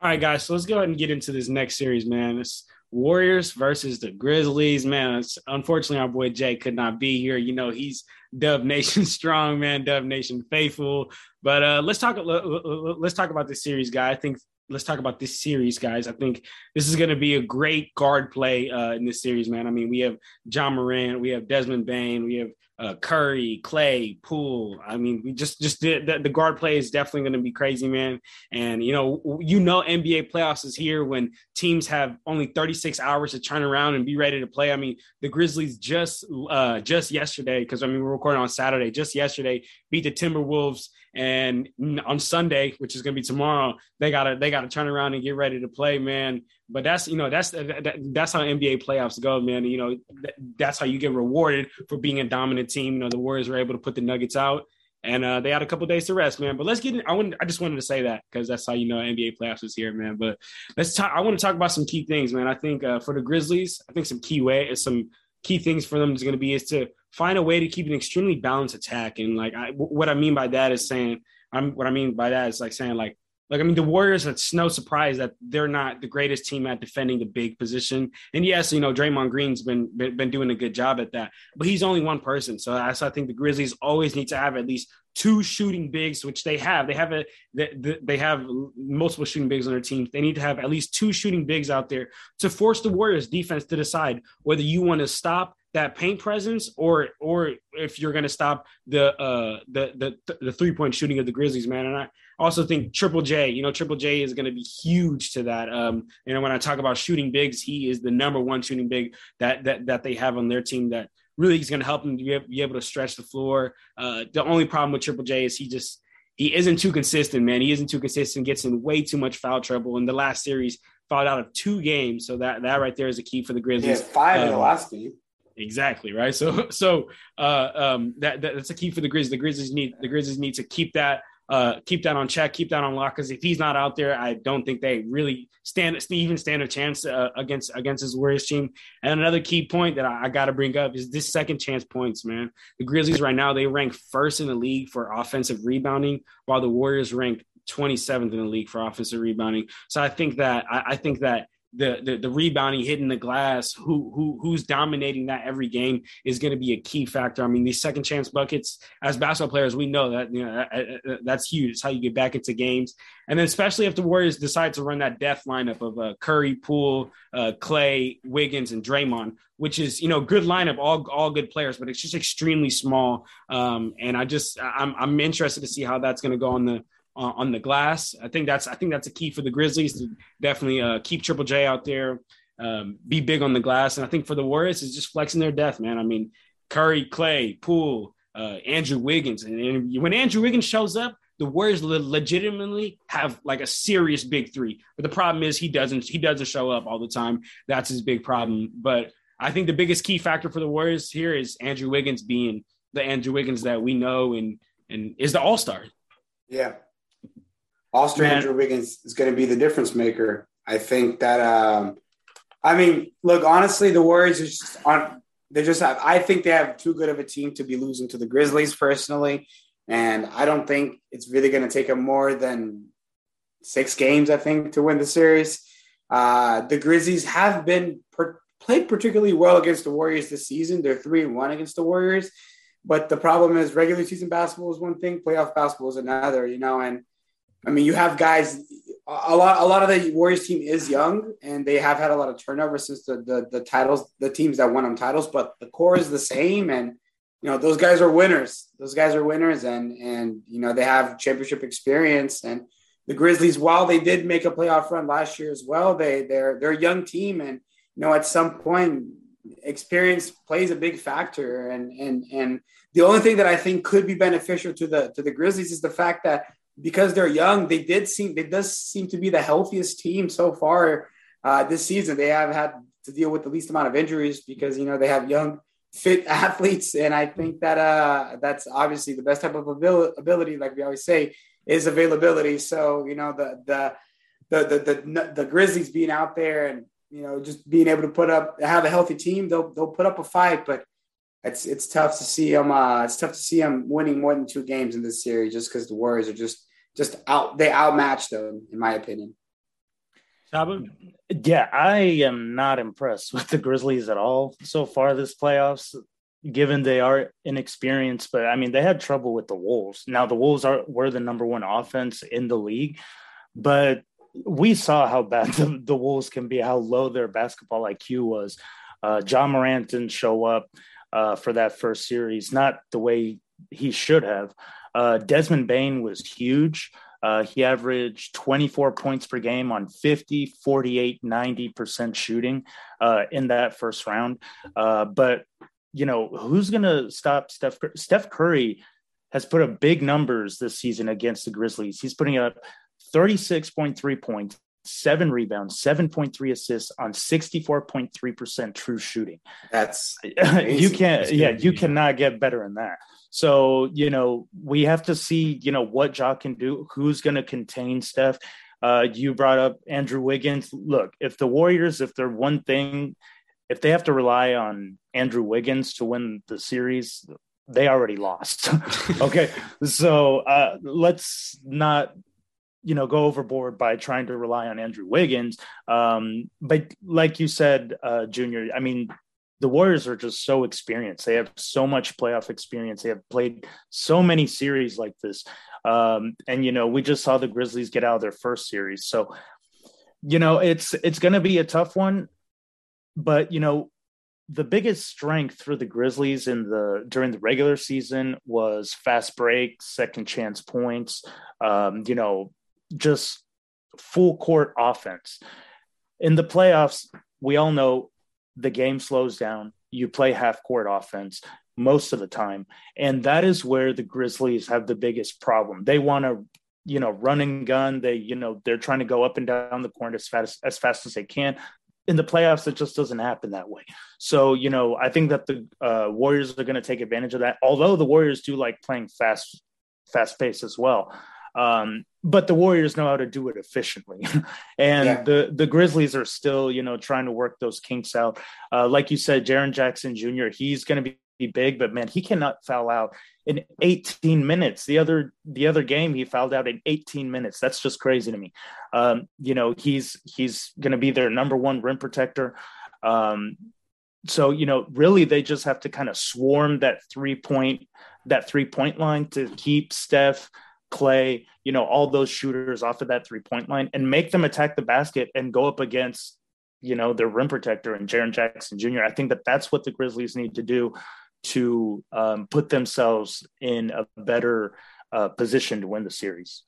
All right, guys, so let's go ahead and get into this next series, man. It's Warriors versus the Grizzlies, man. It's, unfortunately, our boy Jay could not be here. You know, he's Dub Nation [LAUGHS] strong, man. Dub Nation faithful. But uh, let's talk. Let's talk about this series, guy. I think let's talk about this series, guys. I think this is going to be a great guard play uh, in this series, man. I mean, we have Ja Morant, we have Desmond Bane, we have uh, Curry, Klay, Poole. I mean, we just just the, the, the guard play is definitely going to be crazy, man. And you know, you know, NBA playoffs is here when teams have only 36 hours to turn around and be ready to play. I mean, the Grizzlies just uh, just yesterday, because I mean we're recording on Saturday, just yesterday beat the Timberwolves and on Sunday, which is going to be tomorrow, they gotta they gotta turn around and get ready to play, man. But that's you know that's that, that's how NBA playoffs go, man. You know that, that's how you get rewarded for being a dominant team. You know the Warriors were able to put the Nuggets out, and uh, they had a couple days to rest, man. But let's get. In, I want. I just wanted to say that because that's how you know NBA playoffs is here, man. But let's talk. I want to talk about some key things, man. I think uh, for the Grizzlies, I think some key way, is some key things for them is going to be is to find a way to keep an extremely balanced attack. And like, I, what I mean by that is saying, I'm what I mean by that is like saying like, like I mean, the Warriors. It's no surprise that they're not the greatest team at defending the big position. And yes, you know, Draymond Green's been been, been doing a good job at that, but he's only one person. So I, so I think the Grizzlies always need to have at least two shooting bigs, which they have. They have a they, they have multiple shooting bigs on their team. They need to have at least two shooting bigs out there to force the Warriors defense to decide whether you want to stop that paint presence or or if you're going to stop the uh the the the three point shooting of the Grizzlies, man. And I also think Triple J, you know, Triple J is going to be huge to that. Um, you know, when I talk about shooting bigs, he is the number one shooting big that that that they have on their team that really is going to help them be, be able to stretch the floor. Uh, the only problem with Triple J is he just he isn't too consistent, man. He isn't too consistent, gets in way too much foul trouble. In the last series, fouled out of two games. So that that right there is a key for the Grizzlies. Yeah, five um, in the um, last game. Exactly right. So [LAUGHS] so uh, um, that, that, that's a key for the Grizzlies. The Grizzlies need the Grizzlies need to keep that uh, keep that on check, keep that on lock. Because if he's not out there, I don't think they really stand even stand a chance uh, against against his Warriors team. And another key point that I, I got to bring up is this second chance points, man. The Grizzlies right now they rank first in the league for offensive rebounding, while the Warriors rank 27th in the league for offensive rebounding. So I think that I, I think that the, the the rebounding, hitting the glass, who who who's dominating that every game is going to be a key factor. I mean, these second chance buckets as basketball players, we know that you know that, that's huge. It's how you get back into games, and then especially if the Warriors decide to run that death lineup of uh, Curry, Poole, uh, Klay, Wiggins, and Draymond, which is you know good lineup, all all good players, but it's just extremely small. Um, and I just I'm I'm interested to see how that's going to go on the uh, on the glass. I think that's I think that's a key for the Grizzlies to definitely uh, keep Triple J out there, um, be big on the glass, and I think for the Warriors is just flexing their death, man. I mean, Curry, Klay, Poole, uh, Andrew Wiggins, and, and, when Andrew Wiggins shows up, the Warriors le- legitimately have like a serious big three. But the problem is he doesn't he doesn't show up all the time. That's his big problem. But I think the biggest key factor for the Warriors here is Andrew Wiggins being the Andrew Wiggins that we know and and is the All Star. Yeah, All-Star Andrew Wiggins is going to be the difference maker. I think that. Um, I mean, look, honestly, the Warriors are just on. They just have. I think they have too good of a team to be losing to the Grizzlies personally, and I don't think it's really going to take them more than six games. I think to win the series. Uh, the Grizzlies have been per- played particularly well against the Warriors this season. They're three and one against the Warriors, but the problem is regular season basketball is one thing, playoff basketball is another. You know, and I mean, you have guys. A lot, a lot of the Warriors team is young, and they have had a lot of turnover since the, the the titles, the teams that won them titles. But the core is the same, and you know those guys are winners. Those guys are winners, and and you know they have championship experience. And the Grizzlies, while they did make a playoff run last year as well, they they're they're a young team, and you know at some point experience plays a big factor. And and and the only thing that I think could be beneficial to the to the Grizzlies is the fact that because they're young, they did seem they does seem to be the healthiest team so far uh, this season. They have had to deal with the least amount of injuries because you know they have young, fit [LAUGHS] athletes, and I think that uh, that's obviously the best type of ability, like we always say, is availability. So you know the the the the the, the Grizzlies being out there and you know just being able to put up have a healthy team, they'll they'll put up a fight, but it's it's tough to see them. Uh, it's tough to see them winning more than two games in this series, just because the Warriors are just just out. They outmatched them, in my opinion. Yeah, I am not impressed with the Grizzlies at all so far this playoffs. Given they are inexperienced, but I mean they had trouble with the Wolves. Now the Wolves are were the number one offense in the league, but we saw how bad [LAUGHS] the, the Wolves can be, how low their basketball IQ was. Uh, Ja Morant didn't show up uh, for that first series, not the way he should have. Uh, Desmond Bane was huge. Uh, he averaged 24 points per game on 50, 48, 90% shooting uh, in that first round. Uh, but, you know, who's going to stop Steph? Steph Curry has put up big numbers this season against the Grizzlies. He's putting up 36.3 points, seven rebounds, 7.3 assists on 64.3% true shooting. That's [LAUGHS] you can't, yeah, you cannot get better than that. So, you know, we have to see, you know, what Ja can do, who's going to contain Steph. Uh, you brought up Andrew Wiggins. Look, if the Warriors, if they're one thing, if they have to rely on Andrew Wiggins to win the series, they already lost. [LAUGHS] okay. So uh, let's not you know go overboard by trying to rely on Andrew Wiggins. Um, but like you said, uh, Junior, I mean, the Warriors are just so experienced. They have so much playoff experience. They have played so many series like this. Um, and you know, we just saw the Grizzlies get out of their first series. So, you know, it's it's to be a tough one. But you know, the biggest strength for the Grizzlies in the during the regular season was fast breaks, second chance points. Um, you know, just full court offense. In the playoffs, we all know the game slows down. You play half court offense most of the time. And that is where the Grizzlies have the biggest problem. They want to, you know, run and gun. They, you know, they're trying to go up and down the court as fast as fast as they can. In the playoffs, it just doesn't happen that way. So, you know, I think that the uh, Warriors are going to take advantage of that. Although the Warriors do like playing fast, fast pace as well. Um, but the Warriors know how to do it efficiently, [LAUGHS] and yeah. the the Grizzlies are still, you know, trying to work those kinks out. Uh, like you said, Jaren Jackson Jr. He's going to be be big, but man, he cannot foul out in 18 minutes. The other the other game he fouled out in 18 minutes. That's just crazy to me. Um, you know, he's he's going to be their number one rim protector. Um, so you know, really, they just have to kind of swarm that three point that three point line to keep Steph, Klay, you know, all those shooters off of that three point line and make them attack the basket and go up against you know their rim protector and Jaren Jackson Jr. I think that that's what the Grizzlies need to do to um, put themselves in a better uh, position to win the series.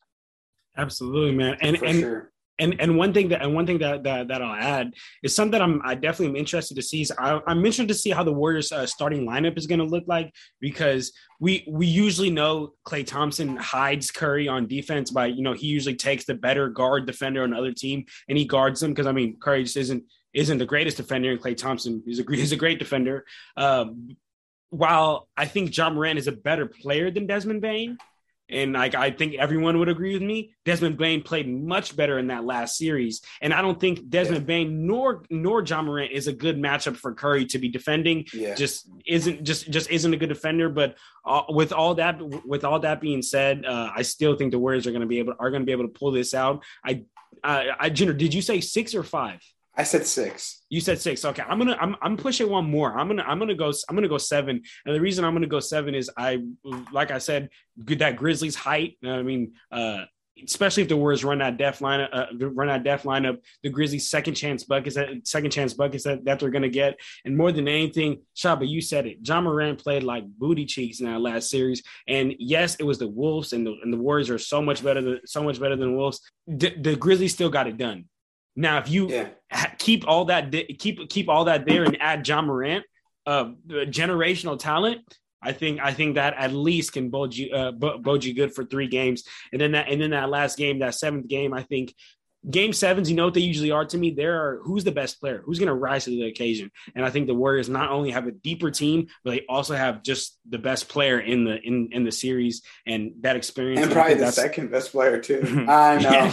Absolutely, man. And For and sure. And and one thing that and one thing that that, that I'll add is something I'm I definitely am interested to see. Is I, am interested to see how the Warriors uh, starting lineup is going to look like because we we usually know Klay Thompson hides Curry on defense by you know he usually takes the better guard defender on the other team and he guards them because I mean Curry just isn't isn't the greatest defender and Klay Thompson is a he's [LAUGHS] a great defender. Um, while I think Ja Morant is a better player than Desmond Bane, and like I think everyone would agree with me, Desmond Bane played much better in that last series. And I don't think Desmond yeah. Bane nor nor Ja Morant is a good matchup for Curry to be defending. Yeah. Just isn't just just isn't a good defender. But uh, with all that with all that being said, uh, I still think the Warriors are going to be able are going to be able to pull this out. I, uh, I Jenner, did you say six or five? I said six. You said six. Okay, I'm gonna I'm I'm pushing one more. I'm gonna I'm gonna go I'm gonna go seven. And the reason I'm gonna go seven is I like I said that Grizzlies height. I mean, uh, especially if the Warriors run that death lineup, uh, run that death lineup, the Grizzlies second chance buckets, second chance buckets that, that they're gonna get. And more than anything, Shaba, you said it. Ja Morant played like booty cheeks in that last series. And yes, it was the Wolves, and the and the Warriors are so much better than so much better than Wolves. the Grizzlies still got it done. Now, if you yeah. keep all that keep keep all that there and add Ja Morant, uh, generational talent, I think I think that at least can bode you uh, bode you good for three games, and then that and then that last game, that seventh game, I think game sevens, you know what they usually are to me. There are who's the best player, who's going to rise to the occasion, and I think the Warriors not only have a deeper team, but they also have just the best player in the in in the series and that experience. And probably the second best player too. [LAUGHS] I know. yeah.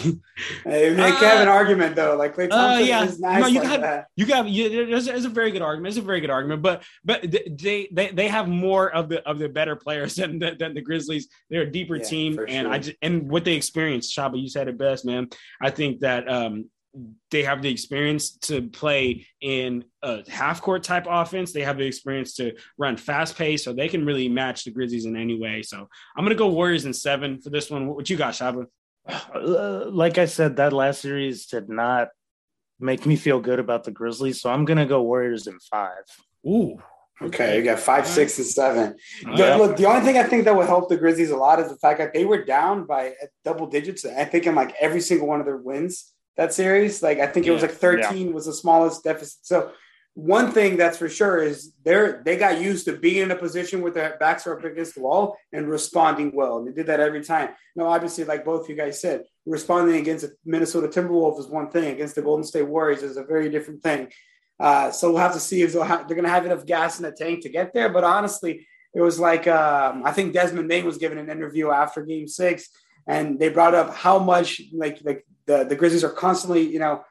Hey, they uh, have an argument though. Like Klay uh, Thompson uh, yeah. is nice. No, you like got that. you got you, there's, there's a very good argument. It's a very good argument, but but they they they have more of the of the better players [LAUGHS] than than, than the Grizzlies. They're a deeper yeah, team, and sure. I just and what they experience, Shaba, you said it best, man. I think that. um they have the experience to play in a half court type offense. They have the experience to run fast pace, so they can really match the Grizzlies in any way. So I'm gonna go Warriors in seven for this one. What you got, Shaba? Uh, [SIGHS] like I said, that last series did not make me feel good about the Grizzlies, so I'm gonna go Warriors in five. Ooh. Okay, you got five, six, and seven. The, look, the only thing I think that would help the Grizzlies a lot is the fact that they were down by uh, double digits. I think in like every single one of their wins that series. Like I think yeah. it was like 13 yeah. was the smallest deficit. So one thing that's for sure is they're they got used to being in a position with their backs are up against the wall and responding well. And they did that every time. Now, obviously, like both of you guys said, responding against the Minnesota Timberwolves is one thing. Against the Golden State Warriors is a very different thing. Uh, so we'll have to see if have, they're going to have enough gas in the tank to get there. But honestly, it was like um, I think Desmond Bane was given an interview after Game Six, and they brought up how much like like the, the Grizzlies are constantly, you know,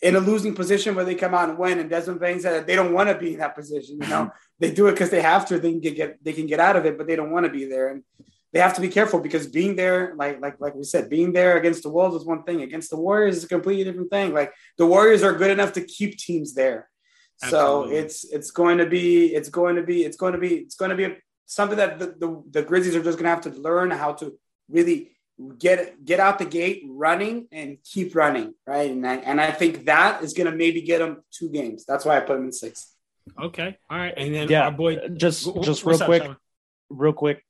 in a losing position where they come out and win. And Desmond Bane said that they don't want to be in that position. You know, they do it because they have to. They can get they can get out of it, but they don't want to be there. And they have to be careful because being there, like like like we said, being there against the Wolves is one thing. Against the Warriors is a completely different thing. Like the Warriors are good enough to keep teams there. Absolutely. So it's it's going to be it's going to be it's going to be it's going to be something that the, the, the Grizzlies are just going to have to learn how to really get get out the gate running and keep running, right? And I, and I think that is going to maybe get them two games. That's why I put them in six. Okay, all right, and then yeah, our boy, uh, just just real quick, up, real quick,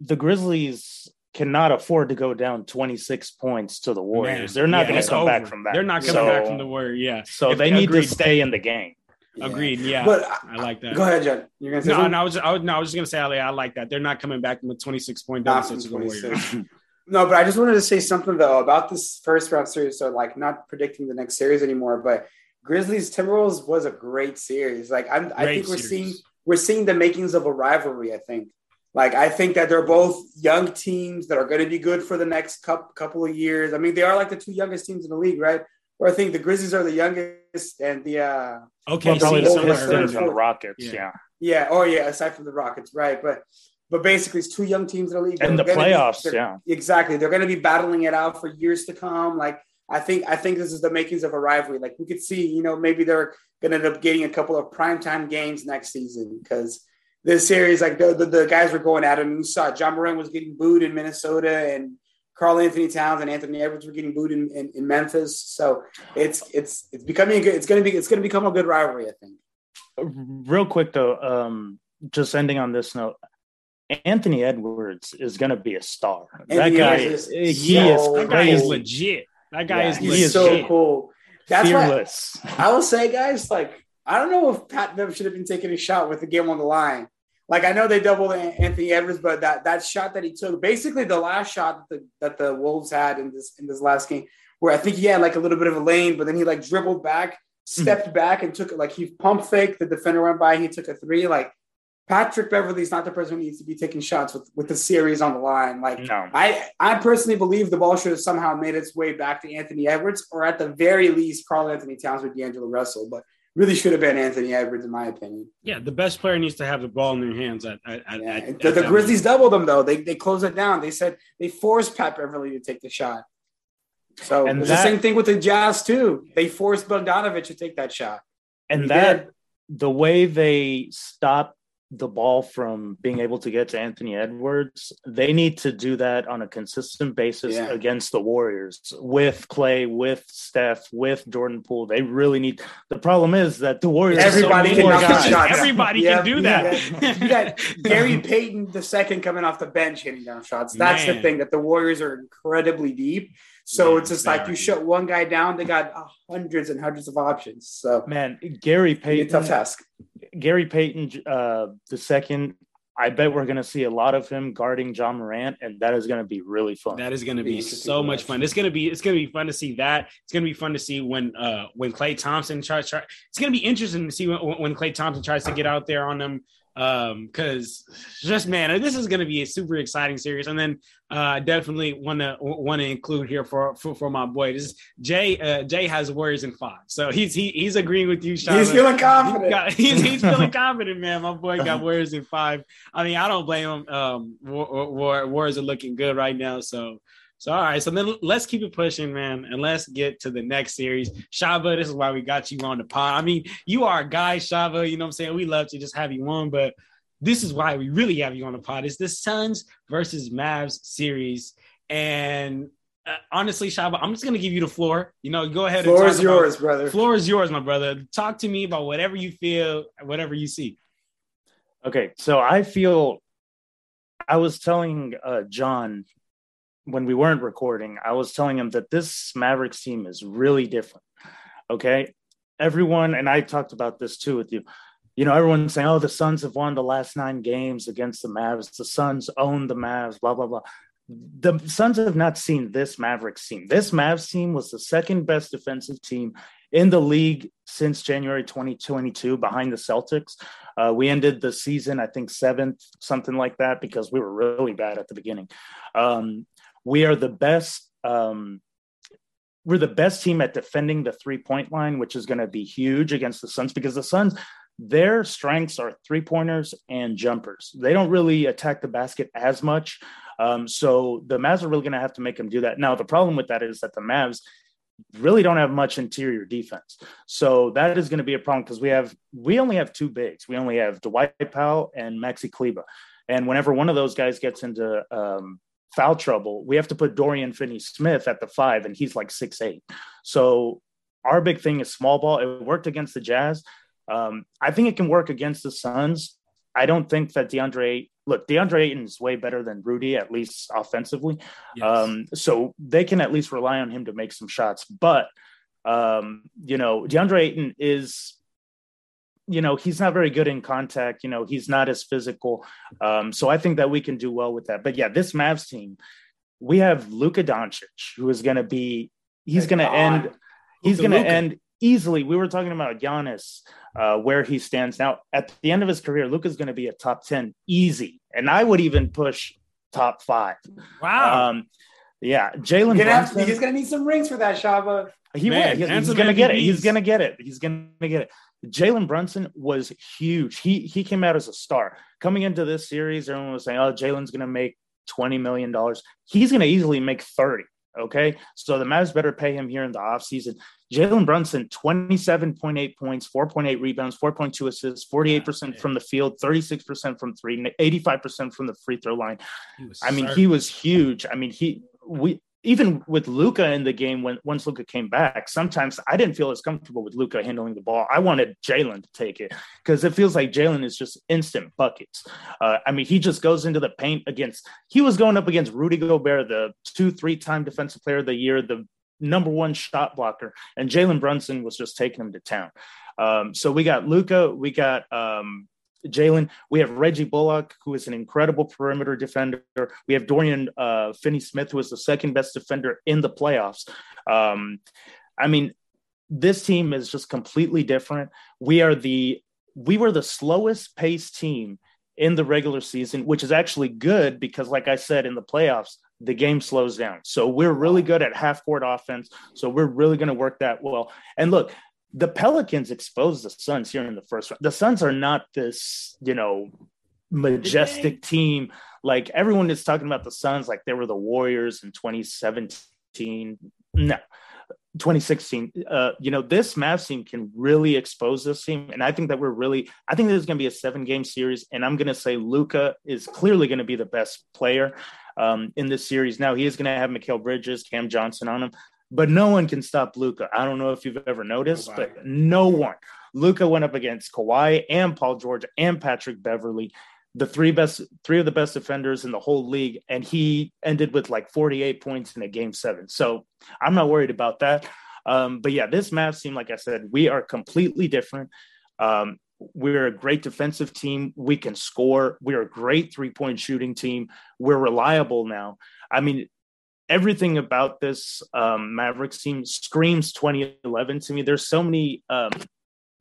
the Grizzlies cannot afford to go down 26 points to the Warriors. Man, They're not yeah, going to come over. back from that. They're not coming so, back from the Warriors. Yeah, so if, they need agreed. to stay in the game. Agreed. Yeah, but I like that. Go ahead, John. You're gonna say no, no. I was, I was, no, I was just gonna say, Ali, I like that. They're not coming back from a 26 point deficit to the Warriors. [LAUGHS] No, but I just wanted to say something though about this first round series. So like not predicting the next series anymore, but Grizzlies Timberwolves was a great series. Like I'm, I think we're series. seeing we're seeing the makings of a rivalry. I think. Like I think that they're both young teams that are going to be good for the next couple couple of years. I mean, they are like the two youngest teams in the league, right? Where I think the Grizzlies are the youngest and the uh okay, well, probably the Pistons and the Rockets. Yeah. yeah. Yeah. Oh yeah. Aside from the Rockets, right? But but basically, it's two young teams in the league. And the playoffs, be, yeah, exactly. They're going to be battling it out for years to come. Like I think I think this is the makings of a rivalry. Like we could see, you know, maybe they're going to end up getting a couple of primetime games next season because this series, like the, the, the, guys were going at him. You saw Ja Morant was getting booed in Minnesota, and Karl-Anthony Towns and Anthony Edwards were getting booed in, in, in Memphis. So it's it's it's becoming a good. It's going to be it's going to become a good rivalry. I think. Real quick though, um, just ending on this note. Anthony Edwards is going to be a star. that guy is, he so is that guy is legit. That guy yeah, is, he's so cool. That's fearless. Why I will say, guys, like I don't know if Pat Bev should have been taking a shot with the game on the line. Like I know they doubled Anthony Edwards, but that that shot that he took, basically the last shot that the, that the Wolves had in this in this last game, where I think he had like a little bit of a lane, but then he like dribbled back, stepped mm-hmm. back, and took it like he pump fake. The defender went by, he took a three. Like Patrick Beverley is not the person who needs to be taking shots with, with the series on the line. Like no. I, I personally believe the ball should have somehow made its way back to Anthony Edwards, or at the very least, Karl-Anthony Towns with D'Angelo Russell. But really should have been Anthony Edwards, in my opinion. Yeah, the best player needs to have the ball in their hands. At, at, yeah. at, the, the Grizzlies doubled them though. They they closed it down. They said they forced Pat Beverley to take the shot. So and it's that, the same thing with the Jazz too. They forced Bogdanovic to take that shot. And he that did. the way they stopped the ball from being able to get to Anthony Edwards, they need to do that on a consistent basis yeah. against the Warriors with Klay, with Steph, with Jordan Poole. They really need. The problem is that the Warriors. Everybody so can knock shots. Everybody can do that. You got, Gary Payton the second coming off the bench hitting down shots. That's Man. the thing that the Warriors are incredibly deep. So Man, it's just like you shut one guy down, they got hundreds and hundreds of options. So man, Gary Payton, tough task. Gary Payton, uh, the second, I bet we're going to see a lot of him guarding Ja Morant, and that is going to be really fun. That is going to be so much fun. It's going to be it's going to be fun to see that. It's going to be fun to see when uh when Klay Thompson tries. Try, it's going to be interesting to see when, when Klay Thompson tries to get out there on them um because just man this is going to be a super exciting series. And then uh definitely want to want to include here for, for for my boy. This is jay uh jay has warriors in five. So he's he, he's agreeing with you Sean. he's feeling confident he's, got, [LAUGHS] he's, he's, feeling [LAUGHS] confident man. My boy got warriors in five. I mean i don't blame him. Um war, war, warriors are looking good right now. So so all right, so then let's keep it pushing, man, and let's get to the next series. Shaba, this is why we got you on the pod. I mean, you are a guy, Shaba. You know what I'm saying? We love to just have you on, but this is why we really have you on the pod. It's the Suns versus Mavs series, and uh, honestly, Shaba, I'm just gonna give you the floor. You know, go ahead. Floor is yours, about, brother. Floor is yours, my brother. Talk to me about whatever you feel, whatever you see. Okay, so I feel. I was telling uh, John when we weren't recording, I was telling him that this Mavericks team is really different. Okay. Everyone, and I talked about this too with you. You know, everyone's saying, oh, the Suns have won the last nine games against the Mavs. The Suns own the Mavs, blah, blah, blah. The Suns have not seen this Mavericks team. This Mavs team was the second best defensive team in the league since January 2022 behind the Celtics. Uh, we ended the season, I think, seventh, something like that, because we were really bad at the beginning. Um, we are the best. Um, we're the best team at defending the three point line, which is going to be huge against the Suns because the Suns, their strengths are three pointers and jumpers. They don't really attack the basket as much. Um, so the Mavs are really going to have to make them do that. Now, the problem with that is that the Mavs really don't have much interior defense. So that is going to be a problem because we have we only have two bigs. We only have Dwight Powell and Maxi Kleber. And whenever one of those guys gets into um, foul trouble, we have to put Dorian Finney Smith at the five, and he's like six eight. So our big thing is small ball. It worked against the Jazz. Um, I think it can work against the Suns. I don't think that DeAndre look DeAndre Ayton is way better than Rudy, at least offensively. Yes. Um, so they can at least rely on him to make some shots. But um, you know, DeAndre Ayton is you know he's not very good in contact you know he's not as physical. Um, so i think that we can do well with that. But yeah this mavs team we have Luka Doncic who is going to be he's going to end he's going to end easily. We were talking about Giannis uh, where he stands now. At the end of his career Luka's going to be a top 10 easy. And i would even push top 5 wow. Um, yeah Jalen he's going to need some rings for that Shaba he Man, will. He's, he's going to get it. He's going to get it. He's going to get it. Jalen Brunson was huge. He he came out as a star. Coming into this series, everyone was saying, "Oh, Jalen's going to make twenty million dollars. He's going to easily make 30. Okay, so the Mavs better pay him here in the offseason. Jalen Brunson, 27.8 points, 4.8 rebounds, 4.2 assists, 48% from the field, 36% from three, 85% from the free throw line. I mean, he was huge. I mean, he we even with Luka in the game when once Luka came back, sometimes I didn't feel as comfortable with Luka handling the ball. I wanted Jalen to take it because it feels like Jalen is just instant buckets. Uh, I mean, he just goes into the paint against. He was going up against Rudy Gobert, the two, three-time Defensive Player of the Year, the number one shot blocker, and Jalen Brunson was just taking him to town. Um, so we got Luka, we got um, Jalen. We have Reggie Bullock, who is an incredible perimeter defender. We have Dorian uh, Finney Smith, who is the second best defender in the playoffs. Um, I mean, this team is just completely different. We are the we were the slowest paced team in the regular season, which is actually good because, like I said, in the playoffs, the game slows down. So we're really good at half court offense. So we're really going to work that well. And look, the Pelicans exposed the Suns here in the first round. The Suns are not this, you know, majestic team. Like everyone is talking about the Suns like they were the Warriors in 2017. No. 2016. Uh, you know, this Mavs team can really expose this team. And I think that we're really, I think this is going to be a seven game series. And I'm going to say Luka is clearly going to be the best player um, in this series. Now, he is going to have Mikal Bridges, Cam Johnson on him but no one can stop Luka. I don't know if you've ever noticed, but no one. Luka went up against Kawhi and Paul George and Patrick Beverley, the three best, three of the best defenders in the whole league, and he ended with like 48 points in a game seven. So I'm not worried about that. Um, but yeah, this Mavs team, like I said, we are completely different. Um, we're a great defensive team. We can score. We're a great three point shooting team. We're reliable now. I mean, everything about this um, Mavericks team screams 2011 to me. There's so many um,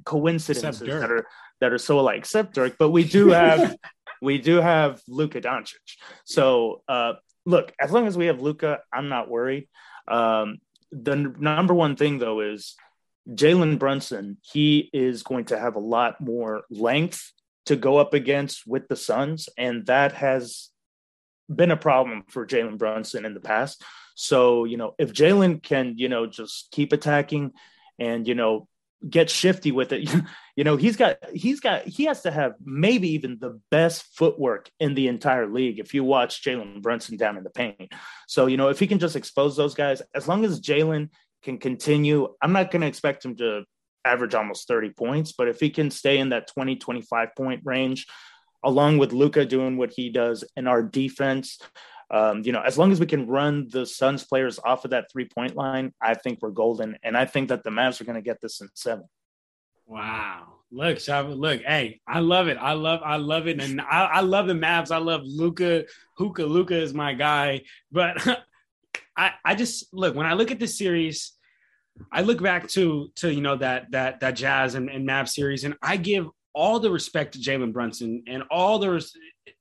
coincidences that are that are so alike, except Dirk. But we do have [LAUGHS] we do have Luka Doncic. So uh, look, as long as we have Luka, I'm not worried. Um, the n- number one thing though is Jalen Brunson. He is going to have a lot more length to go up against with the Suns, and that has been a problem for Jalen Brunson in the past. So, you know, if Jalen can, you know, just keep attacking and, you know, get shifty with it, [LAUGHS] you know, he's got, he's got, he has to have maybe even the best footwork in the entire league if you watch Jalen Brunson down in the paint. So, you know, if he can just expose those guys, as long as Jalen can continue, I'm not going to expect him to average almost 30 points, but if he can stay in that 20, 25 point range, along with Luka doing what he does in our defense. Um, you know, as long as we can run the Suns players off of that three point line, I think we're golden. And I think that the Mavs are going to get this in seven. Wow. Look, Shaba, look, hey, I love it. I love, I love it. And I, I love the Mavs. I love Luka. Hookah Luka is my guy. But [LAUGHS] I, I just look when I look at this series, I look back to to you know that that that Jazz and, and Mavs series, and I give all the respect to Jalen Brunson and all the,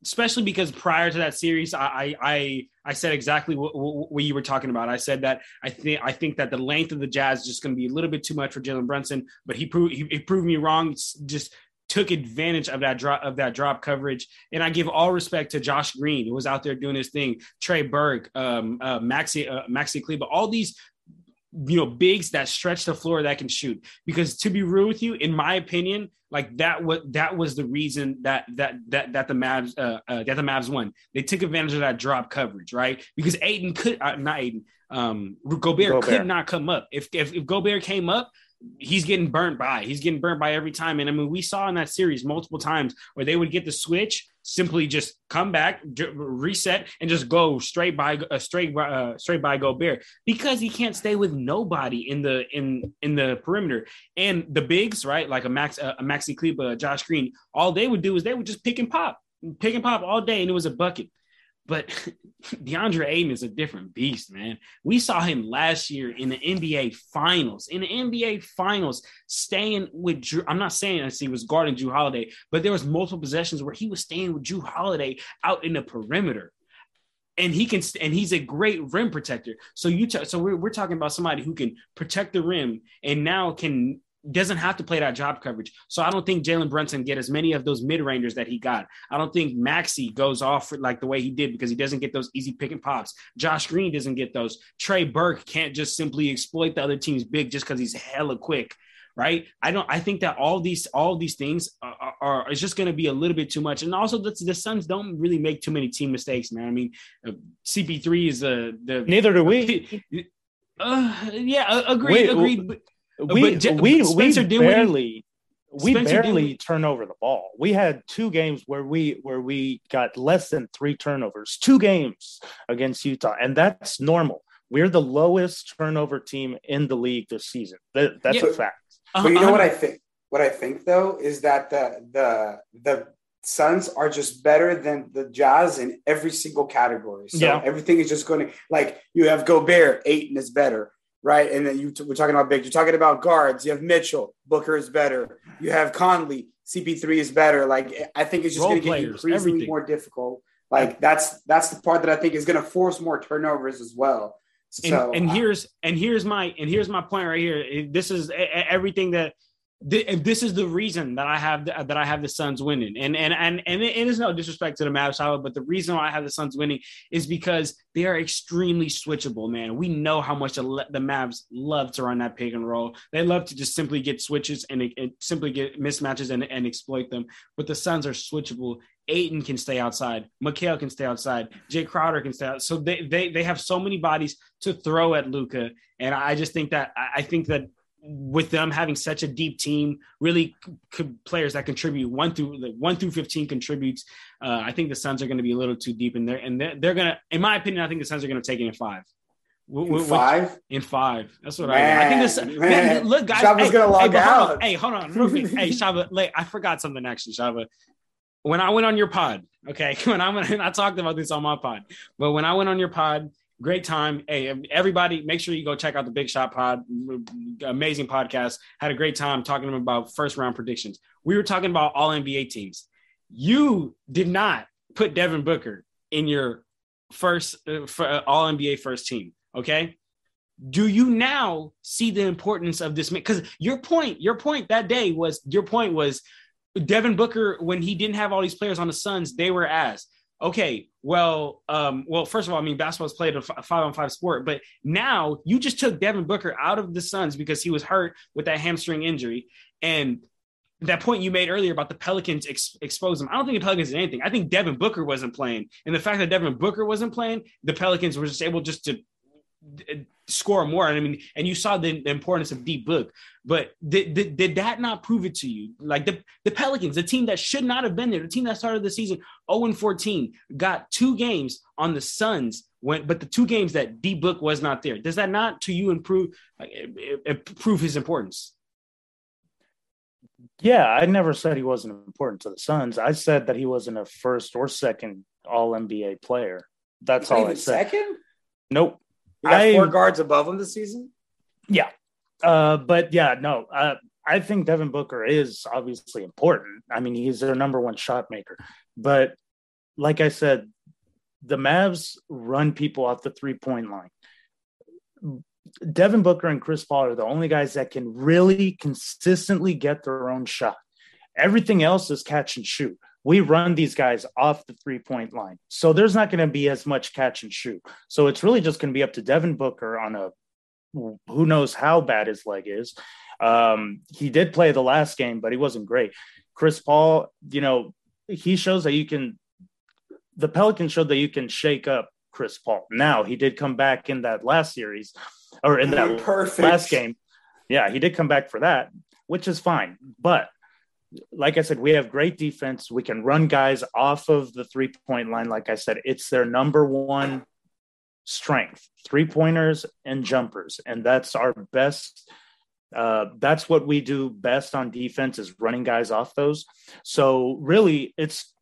especially because prior to that series, I I I said exactly what, what you were talking about. I said that I think I think that the length of the Jazz is just going to be a little bit too much for Jalen Brunson, but he proved he, he proved me wrong. just took advantage of that drop of that drop coverage. And I give all respect to Josh Green, who was out there doing his thing, Trey Burke, um, uh, Maxi uh, Maxi Kleber, all these you know bigs that stretch the floor that can shoot. Because to be real with you in my opinion like that was that was the reason that that that that the Mavs uh, uh that the Mavs won. They took advantage of that drop coverage right? Because Ayton could uh, not Ayton um Gobert, Gobert, could not come up. If, if if Gobert came up he's getting burnt by. He's getting burnt by every time. And I mean, we saw in that series multiple times where they would get the switch, simply just come back, reset, and just go straight by uh, straight uh, straight by Gobert because he can't stay with nobody in the in in the perimeter. And the bigs, right, like a Max uh, a Maxi Kleber, Josh Green, all they would do is they would just pick and pop, pick and pop all day, and it was a bucket. But [LAUGHS] DeAndre Ayton is a different beast, man. We saw him last year in the NBA Finals. In the NBA Finals, staying with Jrue. I'm not saying he was guarding Jrue Holiday, but there was multiple possessions where he was staying with Jrue Holiday out in the perimeter. And he can, and he's a great rim protector. So you, t- so we're, we're talking about somebody who can protect the rim and now can doesn't have to play that job coverage. So I don't think Jalen Brunson get as many of those mid rangers that he got. I don't think Maxi goes off like the way he did because he doesn't get those easy pick and pops. Josh Green doesn't get those. Trey Burke can't just simply exploit the other team's big just because he's hella quick. Right. I don't, I think that all these, all these things are, are it's just going to be a little bit too much. And also the, the Suns don't really make too many team mistakes, man. I mean, uh, CP3 is the, the, neither do we. [LAUGHS] Uh, yeah, agreed, agreed. But, we but, we Spencer we barely we Spencer barely turn over the ball. We had two games where we where we got less than three turnovers. Two games against Utah, and that's normal. We're the lowest turnover team in the league this season. That, that's yeah. a fact. Uh, but you know uh, what I think? What I think though is that the the the Suns are just better than the Jazz in every single category. So yeah. everything is just going to like you have Gobert, Ayton is better right? And then you t- we're talking about big. You're talking about guards. You have Mitchell. Booker is better. You have Conley. CP3 is better. Like I think it's just going to get increasingly everything. more difficult. Like that's that's the part that I think is going to force more turnovers as well. So, and, and here's and here's my and here's my point right here. This is everything that this is the reason that I have the, that I have the Suns winning, and and and and it is no disrespect to the Mavs, but the reason why I have the Suns winning is because they are extremely switchable. Man, we know how much the, the Mavs love to run that pick and roll. They love to just simply get switches and, and simply get mismatches and, and exploit them. But the Suns are switchable. Ayton can stay outside. Mikal can stay outside. Jae Crowder can stay out. So they they they have so many bodies to throw at Luka, and I just think that I think that with them having such a deep team, really c- players that contribute one through like one through fifteen contributes. Uh, I think the Suns are going to be a little too deep in there, and they're, they're going to, in my opinion, I think the Suns are going to take it in five. In five? In five. That's what man, I. I think this. Man. Man, look, guys. Shaba's hey, gonna log hey, out. On, hey, hold on, real quick. hey, [LAUGHS] Shaba, like, I forgot something actually, Shaba. When I went on your pod, okay, [LAUGHS] when I went, I talked about this on my pod, but when I went on your pod, great time. Hey, everybody, make sure you go check out the Big Shot Pod. Amazing podcast. Had a great time talking about first round predictions. We were talking about all NBA teams. You did not put Devin Booker in your first uh, uh all NBA first team. Okay. Do you now see the importance of this? Because your point, your point that day was your point was Devin Booker when he didn't have all these players on the Suns, they were as okay, well, um, well, first of all, I mean, basketball is played a five on five sport, but now you just took Devin Booker out of the Suns because he was hurt with that hamstring injury. And that point you made earlier about the Pelicans ex- expose them. I don't think the Pelicans did anything. I think Devin Booker wasn't playing. And the fact that Devin Booker wasn't playing, the Pelicans were just able just to score more. And I mean, and you saw the, the importance of deep book, but did, did, did, that not prove it to you? Like the, the Pelicans, the team that should not have been there, the team that started the season 0 14, got two games on the Suns when, but the two games that D book was not there. Does that not to you improve, like, prove his importance? Yeah, I never said he wasn't important to the Suns. I said that he wasn't a first or second All NBA player. That's all I said. Second? Nope. You got I, four guards above him this season. Yeah, uh, but yeah, no. Uh, I think Devin Booker is obviously important. I mean, he's their number one shot maker. But like I said, the Mavs run people off the three point line. Devin Booker and Chris Paul are the only guys that can really consistently get their own shot. Everything else is catch and shoot we run these guys off the three point line. So there's not going to be as much catch and shoot. So it's really just going to be up to Devin Booker on a who knows how bad his leg is. Um, he did play the last game, but he wasn't great. Chris Paul, you know, he shows that you can, the Pelicans showed that you can shake up Chris Paul. Now he did come back in that last series or in that Perfect. last game. Yeah, he did come back for that, which is fine. But like I said, we have great defense. We can run guys off of the three point line. Like I said, it's their number one strength three pointers and jumpers. And that's our best. Uh, that's what we do best on defense is running guys off those. So really, it's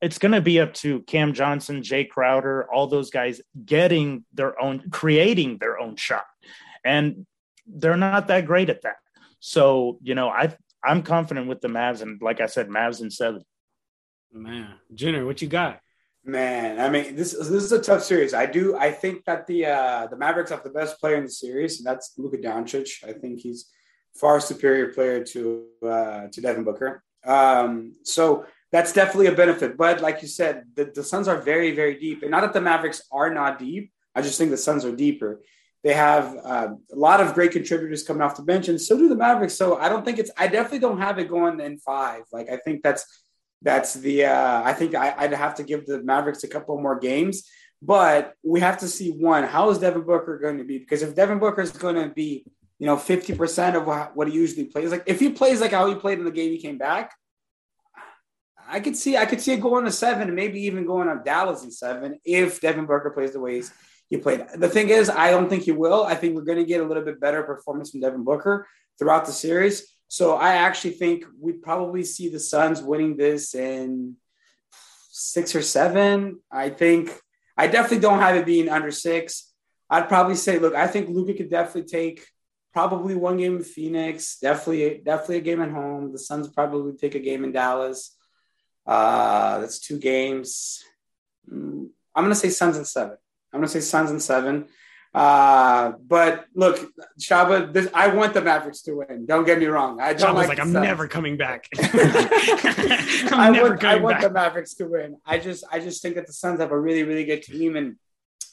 it's going to be up to Cam Johnson, Jae Crowder, all those guys getting their own, creating their own shot, and they're not that great at that. So you know, I I'm confident with the Mavs, and like I said, Mavs in seven. Man, Jenner, what you got? Man, I mean, this this is a tough series. I do. I think that the uh, the Mavericks have the best player in the series, and that's Luka Doncic. I think he's far superior player to uh, to Devin Booker. Um, so that's definitely a benefit. But like you said, the, the Suns are very, very deep. And not that the Mavericks are not deep. I just think the Suns are deeper. They have uh, a lot of great contributors coming off the bench, and so do the Mavericks. So I don't think it's. I definitely don't have it going in five. Like I think that's that's the. Uh, I think I, I'd have to give the Mavericks a couple more games, but we have to see one. How is Devin Booker going to be? Because if Devin Booker is going to be, you know, fifty percent of what he usually plays, like if he plays like how he played in the game he came back, I could see I could see it going to seven and maybe even going up Dallas in seven if Devin Booker plays the way he played. The thing is, I don't think he will. I think we're going to get a little bit better performance from Devin Booker throughout the series. So I actually think we'd probably see the Suns winning this in six or seven. I think I definitely don't have it being under six. I'd probably say, look, I think Luka could definitely take probably one game in Phoenix, definitely, definitely a game at home. The Suns probably take a game in Dallas. Uh, that's two games. Mm, I'm to say Suns and seven. I'm going to say Suns and seven. Uh, but look, Shaba, this, I want the Mavericks to win. Don't get me wrong. I don't like, like I'm Suns. never coming back. [LAUGHS] [LAUGHS] I'm I never want, I want back. the Mavericks to win. I just, I just think that the Suns have a really, really good team and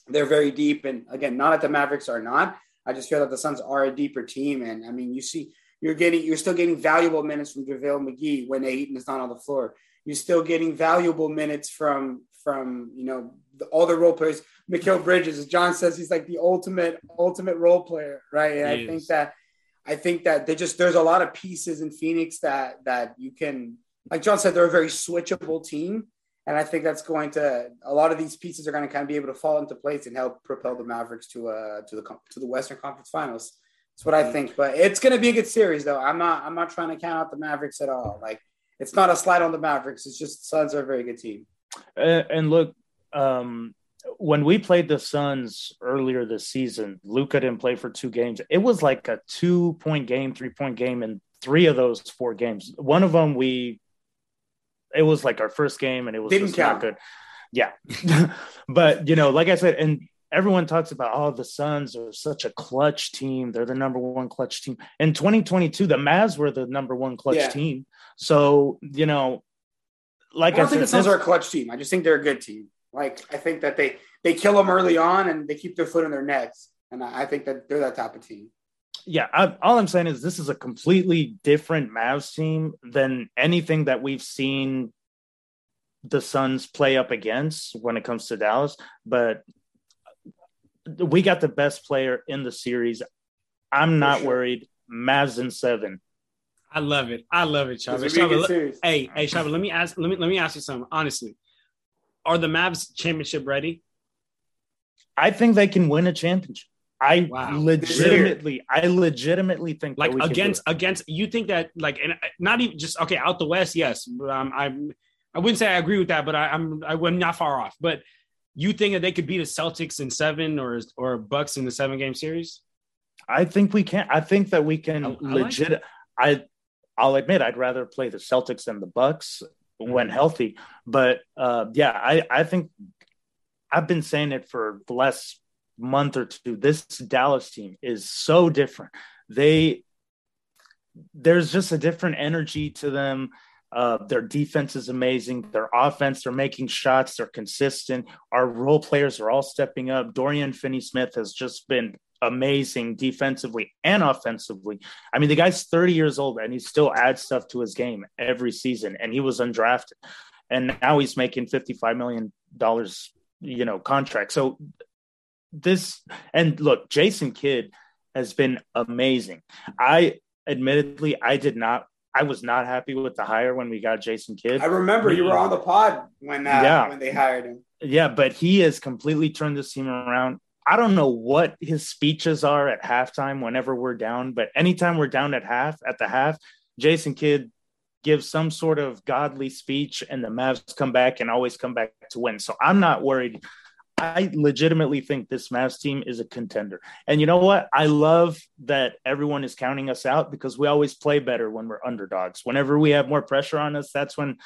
they're very deep. And again, not that the Mavericks are not. I just feel that the Suns are a deeper team. And I mean, you see, you're getting, you're still getting valuable minutes from JaVale McGee when Ayton is not on the floor. You're still getting valuable minutes from from you know the, all the role players. Mikal Bridges, as John says, he's like the ultimate ultimate role player, right? And I think that I think that they just there's a lot of pieces in Phoenix that that you can, like John said, they're a very switchable team. And I think that's going to a lot of these pieces are going to kind of be able to fall into place and help propel the Mavericks to uh to the to the Western Conference Finals. That's what I think. But it's going to be a good series, though. I'm not I'm not trying to count out the Mavericks at all. Like it's not a slide on the Mavericks. It's just the Suns are a very good team. Uh, and look, um, when we played the Suns earlier this season, Luka didn't play for two games. It was like a two point game, three point game in three of those four games. One of them we, it was like our first game, and it was didn't count. good. Yeah, [LAUGHS] but you know, like I said, and everyone talks about oh the Suns are such a clutch team. They're the number one clutch team. In 2022, the Mavs were the number one clutch yeah. team. So you know, like I don't I think the Suns are a clutch team. I just think they're a good team. Like I think that they they kill them early on and they keep their foot in their necks, and I think that they're that type of team. Yeah, I, all I'm saying is this is a completely different Mavs team than anything that we've seen the Suns play up against when it comes to Dallas. But we got the best player in the series. I'm not sure. worried. Mavs in seven. I love it. I love it, Shaba. Shaba hey, hey, Shaba, let me ask let me let me ask you something. Honestly, are the Mavs championship ready? I think they can win a championship. I wow. legitimately, I legitimately think like against against you think that like and not even just okay out the West, yes. Um, I'm I wouldn't say I agree with that, but I, I'm I'm not far off. But you think that they could beat the Celtics in seven or or Bucks in the seven game series? I think we can. I think that we can I, I legit. Like I I'll admit I'd rather play the Celtics than the Bucks when mm-hmm. healthy, but uh, yeah, I I think I've been saying it for the last month or two. This Dallas team is so different. They there's just a different energy to them. Uh, their defense is amazing. Their offense, they're making shots. They're consistent. Our role players are all stepping up. Dorian Finney Smith has just been amazing defensively and offensively. I mean, the guy's 30 years old and he still adds stuff to his game every season. And he was undrafted. And now he's making $55 million, you know, contract. So this, and look, Jason Kidd has been amazing. I admittedly, I did not I was not happy with the hire when we got Jason Kidd. I remember you were on the pod when uh, yeah. when they hired him. Yeah, but he has completely turned this team around. I don't know what his speeches are at halftime whenever we're down, but anytime we're down at half, at the half, Jason Kidd gives some sort of godly speech and the Mavs come back and always come back to win. So I'm not worried. I legitimately think this Mavs team is a contender. And you know what? I love that everyone is counting us out because we always play better when we're underdogs. Whenever we have more pressure on us, that's when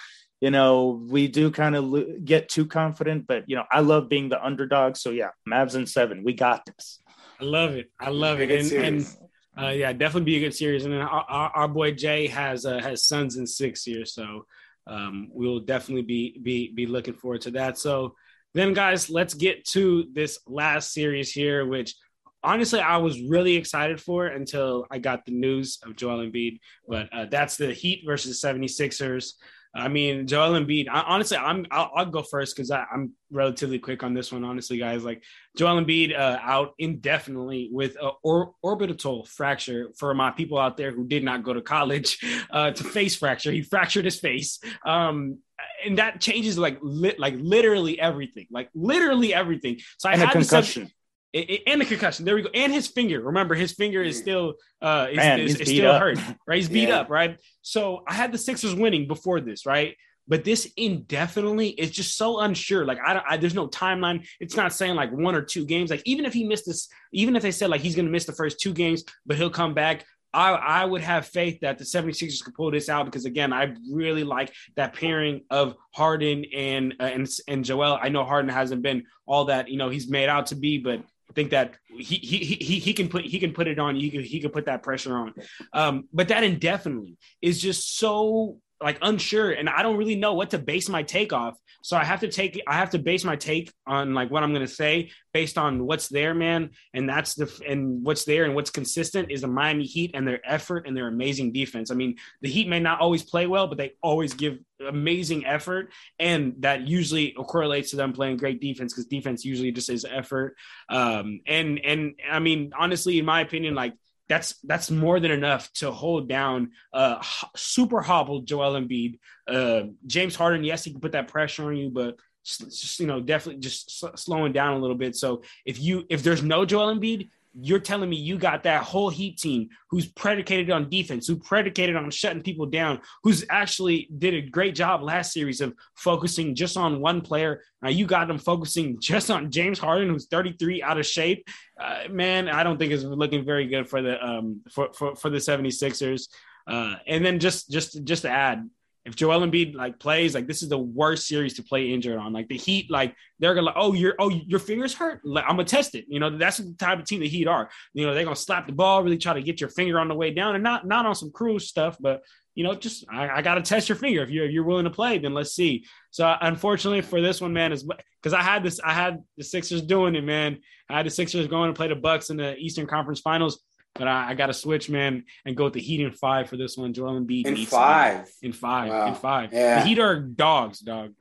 you know, we do kind of get too confident, but you know, I love being the underdog. So yeah, Mavs and seven, we got this. I love it. I love it. And, and, Uh, yeah, definitely be a good series. And then our, our, our boy Jay has uh, has Suns in six here, so um, we'll definitely be be be looking forward to that. So then, guys, let's get to this last series here, which honestly I was really excited for until I got the news of Joel Embiid. But uh, that's the Heat versus 76ers. I mean, Joel Embiid. I, honestly, I'm I'll, I'll go first because I'm relatively quick on this one. Honestly, guys, like Joel Embiid uh, out indefinitely with a or, orbital fracture. For my people out there who did not go to college, [LAUGHS] uh, to face fracture, he fractured his face. Um, and that changes like lit, like literally everything, like literally everything. So I and had a concussion. This, it, it, and the concussion. There we go. And his finger. Remember, his finger is still uh is, Man, is, is still up. hurt. Right? He's beat Yeah. up, right? So I had the Sixers winning before this, right? But this indefinitely is just so unsure. Like I, don't, I there's no timeline. It's not saying like one or two games. Like even if he missed this, even if they said like he's gonna miss the first two games, but he'll come back. I, I would have faith that the 76ers could pull this out because again, I really like that pairing of Harden and uh, and and Joel. I know Harden hasn't been all that you know he's made out to be, but I think that he he he he can put he can put it on. He can he can put that pressure on. Um, but that indefinitely is just so like unsure, and I don't really know what to base my take off. So I have to take I have to base my take on like what I'm gonna say based on what's there, man. And that's the and what's there and what's consistent is the Miami Heat and their effort and their amazing defense. I mean, the Heat may not always play well, but they always give amazing effort, and that usually correlates to them playing great defense because defense usually just is effort. Um, and and I mean, honestly, in my opinion, like that's that's more than enough to hold down uh super hobbled Joel Embiid. Uh, James Harden, yes, he can put that pressure on you, but just you know, definitely just sl- slowing down a little bit. So if you if there's no Joel Embiid, you're telling me you got that whole Heat team who's predicated on defense, who predicated on shutting people down, who's actually did a great job last series of focusing just on one player. Now you got them focusing [LAUGHS] just on James Harden, who's 33 out of shape. Uh, man, I don't think it's looking very good for the um for for, for the 76ers. Uh, and then just just just to add, if Joel Embiid like plays, like this is the worst series to play injured on. Like the Heat, like they're gonna, like, oh, your oh your fingers hurt. Like, I'm gonna test it. You know, that's the type of team the Heat are. You know, they're gonna slap the ball, really try to get your finger on the way down, and not not on some cruel stuff, but you know, just I, I gotta test your finger. If you're if you're willing to play, then let's see. So unfortunately for this one, man, is because I had this, I had the Sixers doing it, man. I had the Sixers going to play the Bucks in the Eastern Conference Finals. But I, I got to switch, man, and go with the Heat in five for this one. Joel Embiid In five. to- in five, Wow. in five. Yeah. The Heat are dogs, dog.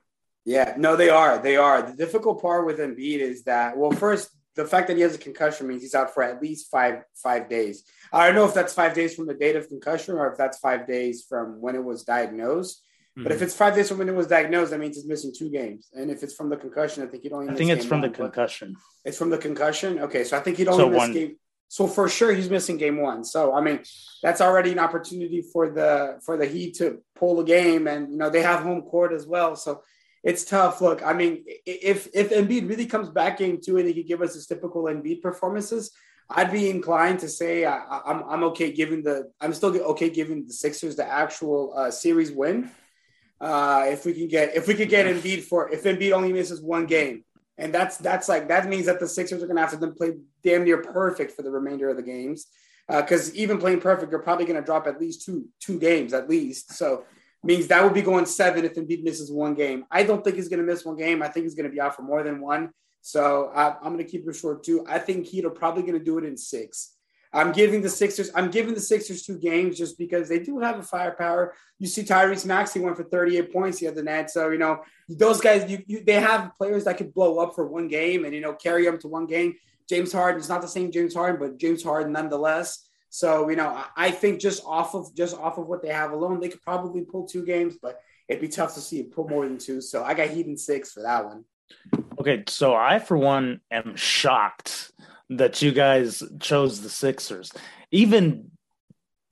Yeah, no, they are. They are. The difficult part with Embiid is that, well, first, the fact that he has a concussion means he's out for at least five five days. I don't know if that's five days from the date of concussion or if that's five days from when it was diagnosed. But Mhm. if it's five days from when it was diagnosed, that means he's missing two games. And if it's from the concussion, I think he'd only. I miss think it's game from the one, but- concussion. It's from the concussion. Okay, so I think he'd only So miss one- game. So for sure, he's missing game one. So I mean, that's already an opportunity for the for the Heat to pull the game, and you know they have home court as well. So it's tough. Look, I mean, if if Embiid really comes back game two and he could give us his typical Embiid performances, I'd be inclined to say I, I- I'm I'm okay giving the I'm still okay giving the Sixers the actual uh, series win. Uh, if we can get if we could get Embiid for if Embiid only misses one game, and that's that's like that means that the Sixers are going to have to then play damn near perfect for the remainder of the games. Uh, because even playing perfect, you're probably going to drop at least two two games at least. So means that would be going seven if Embiid misses one game. I don't think he's going to miss one game. I think he's going to be out for more than one. So I, I'm going to keep it short too. I think Heat are probably going to do it in six. I'm giving the Sixers. I'm giving the Sixers two games just because they do have a firepower. You see, Tyrese Maxey went for 38 points the other night. So you know those guys. You, you they have players that could blow up for one game and you know carry them to one game. James Harden is not the same James Harden, but James Harden nonetheless. So you know, I, I think just off of just off of what they have alone, they could probably pull two games, but it'd be tough to see it pull more than two. So I got Heat in six for that one. Okay, so I for one am shocked that you guys chose the Sixers. Even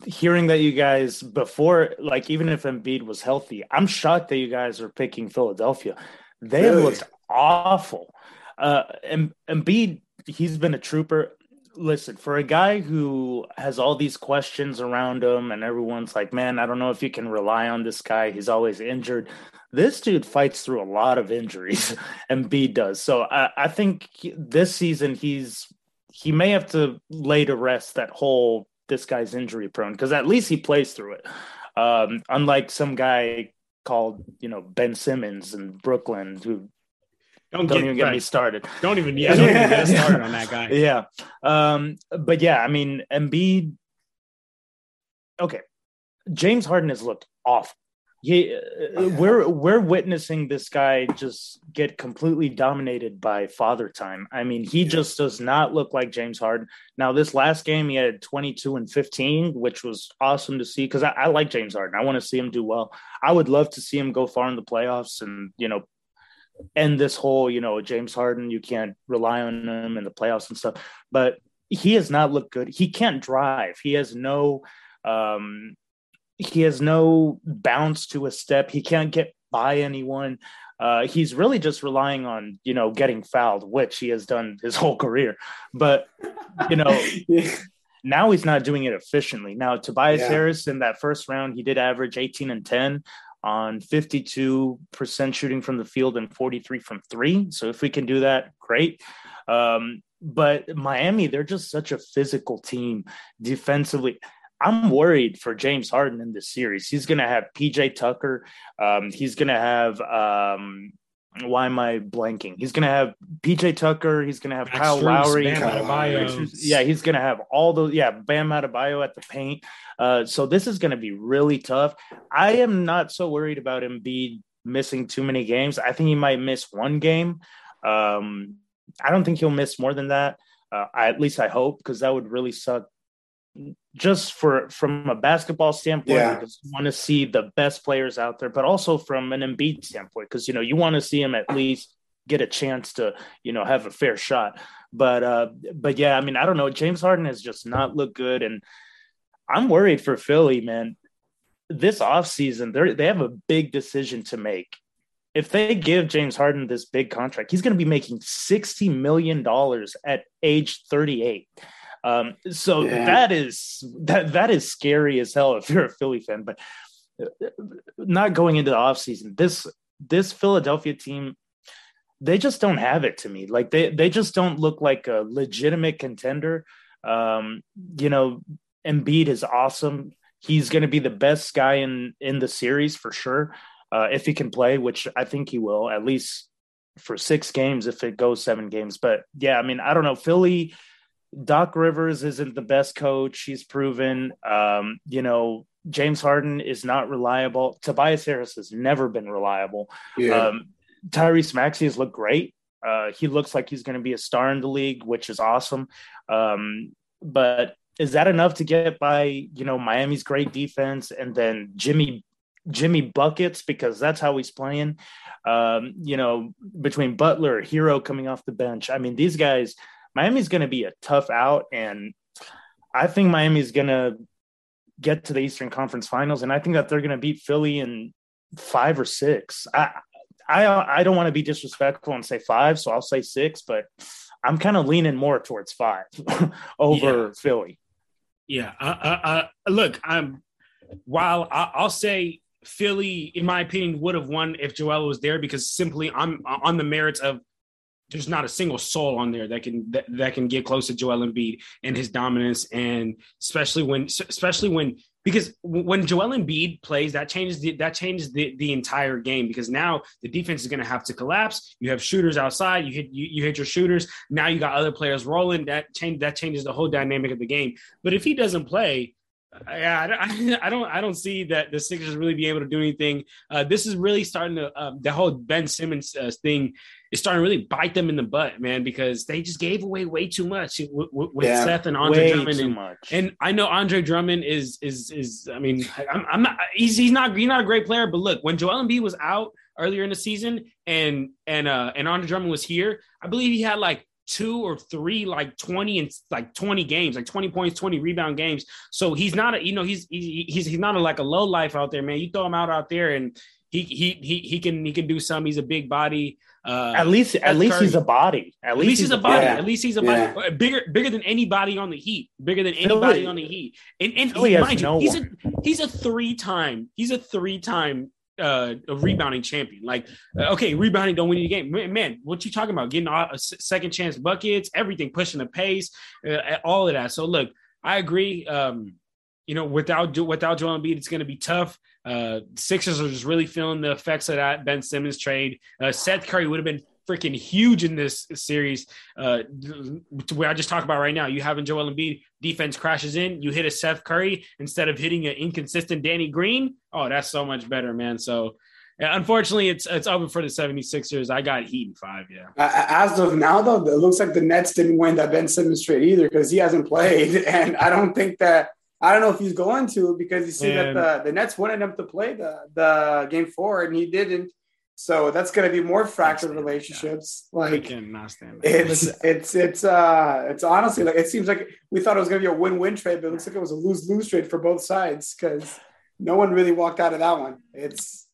hearing that you guys before, like even if Embiid was healthy, I'm shocked that you guys are picking Philadelphia. They have Really? looked awful. Uh, Em- Embiid, he's been a trooper. Listen, for a guy who has all these questions around him, and everyone's like, "Man, I don't know if you can rely on this guy. He's always injured." This dude fights through a lot of injuries, [LAUGHS] and B does. So I, I think this season he's he may have to lay to rest that whole this guy's injury prone because at least he plays through it. Um, unlike some guy called you know Ben Simmons in Brooklyn who don't, don't get, even get right. me started. Don't even [LAUGHS] yeah, don't even get started on that guy. [LAUGHS] Yeah. Um, but yeah, I mean Embiid. Okay. James Harden has looked awful. He, uh, we're we're witnessing this guy just get completely dominated by father time. I mean, he just does not look like James Harden. Now, this last game, he had 22 and 15, which was awesome to see because I, I like James Harden. I want to see him do well. I would love to see him go far in the playoffs and you know end this whole you know James Harden. You can't rely on him in the playoffs and stuff. But he has not looked good. He can't drive. He has no um he has no bounce to a step. He can't get by anyone. Uh, he's really just relying on you know getting fouled, which he has done his [LAUGHS] whole career. But you know, [LAUGHS] yeah. now he's not doing it efficiently. Now Tobias yeah. Harris in that first round, he did average 18 and 10 on 52% shooting from the field and 43 from three. So if we can do that, great. Um, but Miami, they're just such a physical team defensively. I'm worried for James Harden in this series. He's going to have PJ Tucker. Um, he's going to have, um, why am I blanking? He's going to have PJ Tucker. He's going to have Max Kyle Lowry. Bam yeah, he's going to have all those. Yeah, Bam Adebayo at the paint. Uh, so this is going to be really tough. I am not so worried about him be missing too many games. I think he might miss one game. Um, I don't think he'll miss more than that. Uh, I, at least I hope, because that would really suck just for from a basketball standpoint, yeah. just want to see the best players out there, but also from an Embiid standpoint, because you know you want to see him at least get a chance to you know have a fair shot. But uh, but yeah, I mean, I don't know. James Harden has just not looked good, and I'm worried for Philly, man. This offseason, they they have a big decision to make. If they give James Harden this big contract, he's going to be making $60 million at age 38. Um, so yeah. that is that that is scary as hell if you're a Philly fan. But uh, not going into the offseason, this this Philadelphia team, they just don't have it to me. Like they they just don't look like a legitimate contender. Um, you know, Embiid is awesome. He's going to be the best guy in in the series for sure. Uh, if he can play, which I think he will, at least for six games if it goes seven games. But yeah, I mean, I don't know. Philly Doc Rivers isn't the best coach. He's proven, um, you know, James Harden is not reliable. Tobias Harris has never been reliable. Yeah. Um, Tyrese Maxey has looked great. Uh, he looks like he's going to be a star in the league, which is awesome. Um, but is that enough to get by, you know, Miami's great defense and then Jimmy Jimmy buckets because that's how he's playing. Um, you know, between Butler, Herro coming off the bench. I mean, these guys Miami's going to be a tough out, and I think Miami's going to get to the Eastern Conference Finals, and I think that they're going to beat Philly in five or six. I I I don't want to be disrespectful and say five, so I'll say six, but I'm kind of leaning more towards five [LAUGHS] over yeah. Philly. Yeah, uh, uh, uh, look, I'm while I, will say Philly, in my opinion, would have won if Joel was there because simply I'm on the merits of there's not a single soul on there that can that, that can get close to Joel Embiid and his dominance, and especially when especially when because when Joel Embiid plays, that changes the, that changes the, the entire game because now the defense is going to have to collapse. You have shooters outside, you hit you, you hit your shooters. Now you got other players rolling. That change that changes the whole dynamic of the game. But if he doesn't play, yeah, I, [LAUGHS] I, don't, I don't see that the Sixers really be able to do anything. Uh, this is really starting to uh, the whole Ben Simmons uh, thing is starting to really bite them in the butt, man, because they just gave away way too much with, with yeah, Seth and Andre Drummond. And, much. and I know Andre Drummond is is is. I mean, I'm, I'm not. He's he's not he's not a great player, but look, when Joel Embiid was out earlier in the season and and uh and Andre Drummond was here, I believe he had like two or three like 20 and like 20 games like 20 points 20 rebound games so he's not a you know he's he's he's not a, like a low life out there man you throw him out out there and he he he he can he can do some he's a big body uh, at least at least Curry. he's a body at, at least, least he's, a body yeah. at least he's a body yeah. bigger bigger than anybody on the heat bigger than anybody Philly. on the heat and and he, mind you he's a he's a three time he's a three time uh, a rebounding champion. Like, uh, okay, rebounding don't win you the game. Man, what you talking about? Getting a second chance buckets, everything, pushing the pace, uh, all of that. So look, I agree. Um, you know, without without Joel Embiid, it's going to be tough. Uh, Sixers are just really feeling the effects of that Ben Simmons trade. Uh, Seth Curry would have been freaking huge in this series. Uh, where I just talked about right now, you having Joel Embiid, defense crashes in, you hit a Seth Curry instead of hitting an inconsistent Danny Green. Oh, that's so much better, man. So unfortunately, it's it's over for the 76ers. I got Heat in five. Yeah. As of now, though, it looks like the Nets didn't win that Ben Simmons trade either because he hasn't played, [LAUGHS] and I don't think that I don't know if he's going to because you see and, that the, the Nets wanted him to play the the game four and he didn't. So that's going to be more fractured relationships. Like it's [LAUGHS] it's it's uh it's honestly like it seems like we thought it was going to be a win win trade, but it looks like it was a lose lose trade for both sides because no one really walked out of that one. It's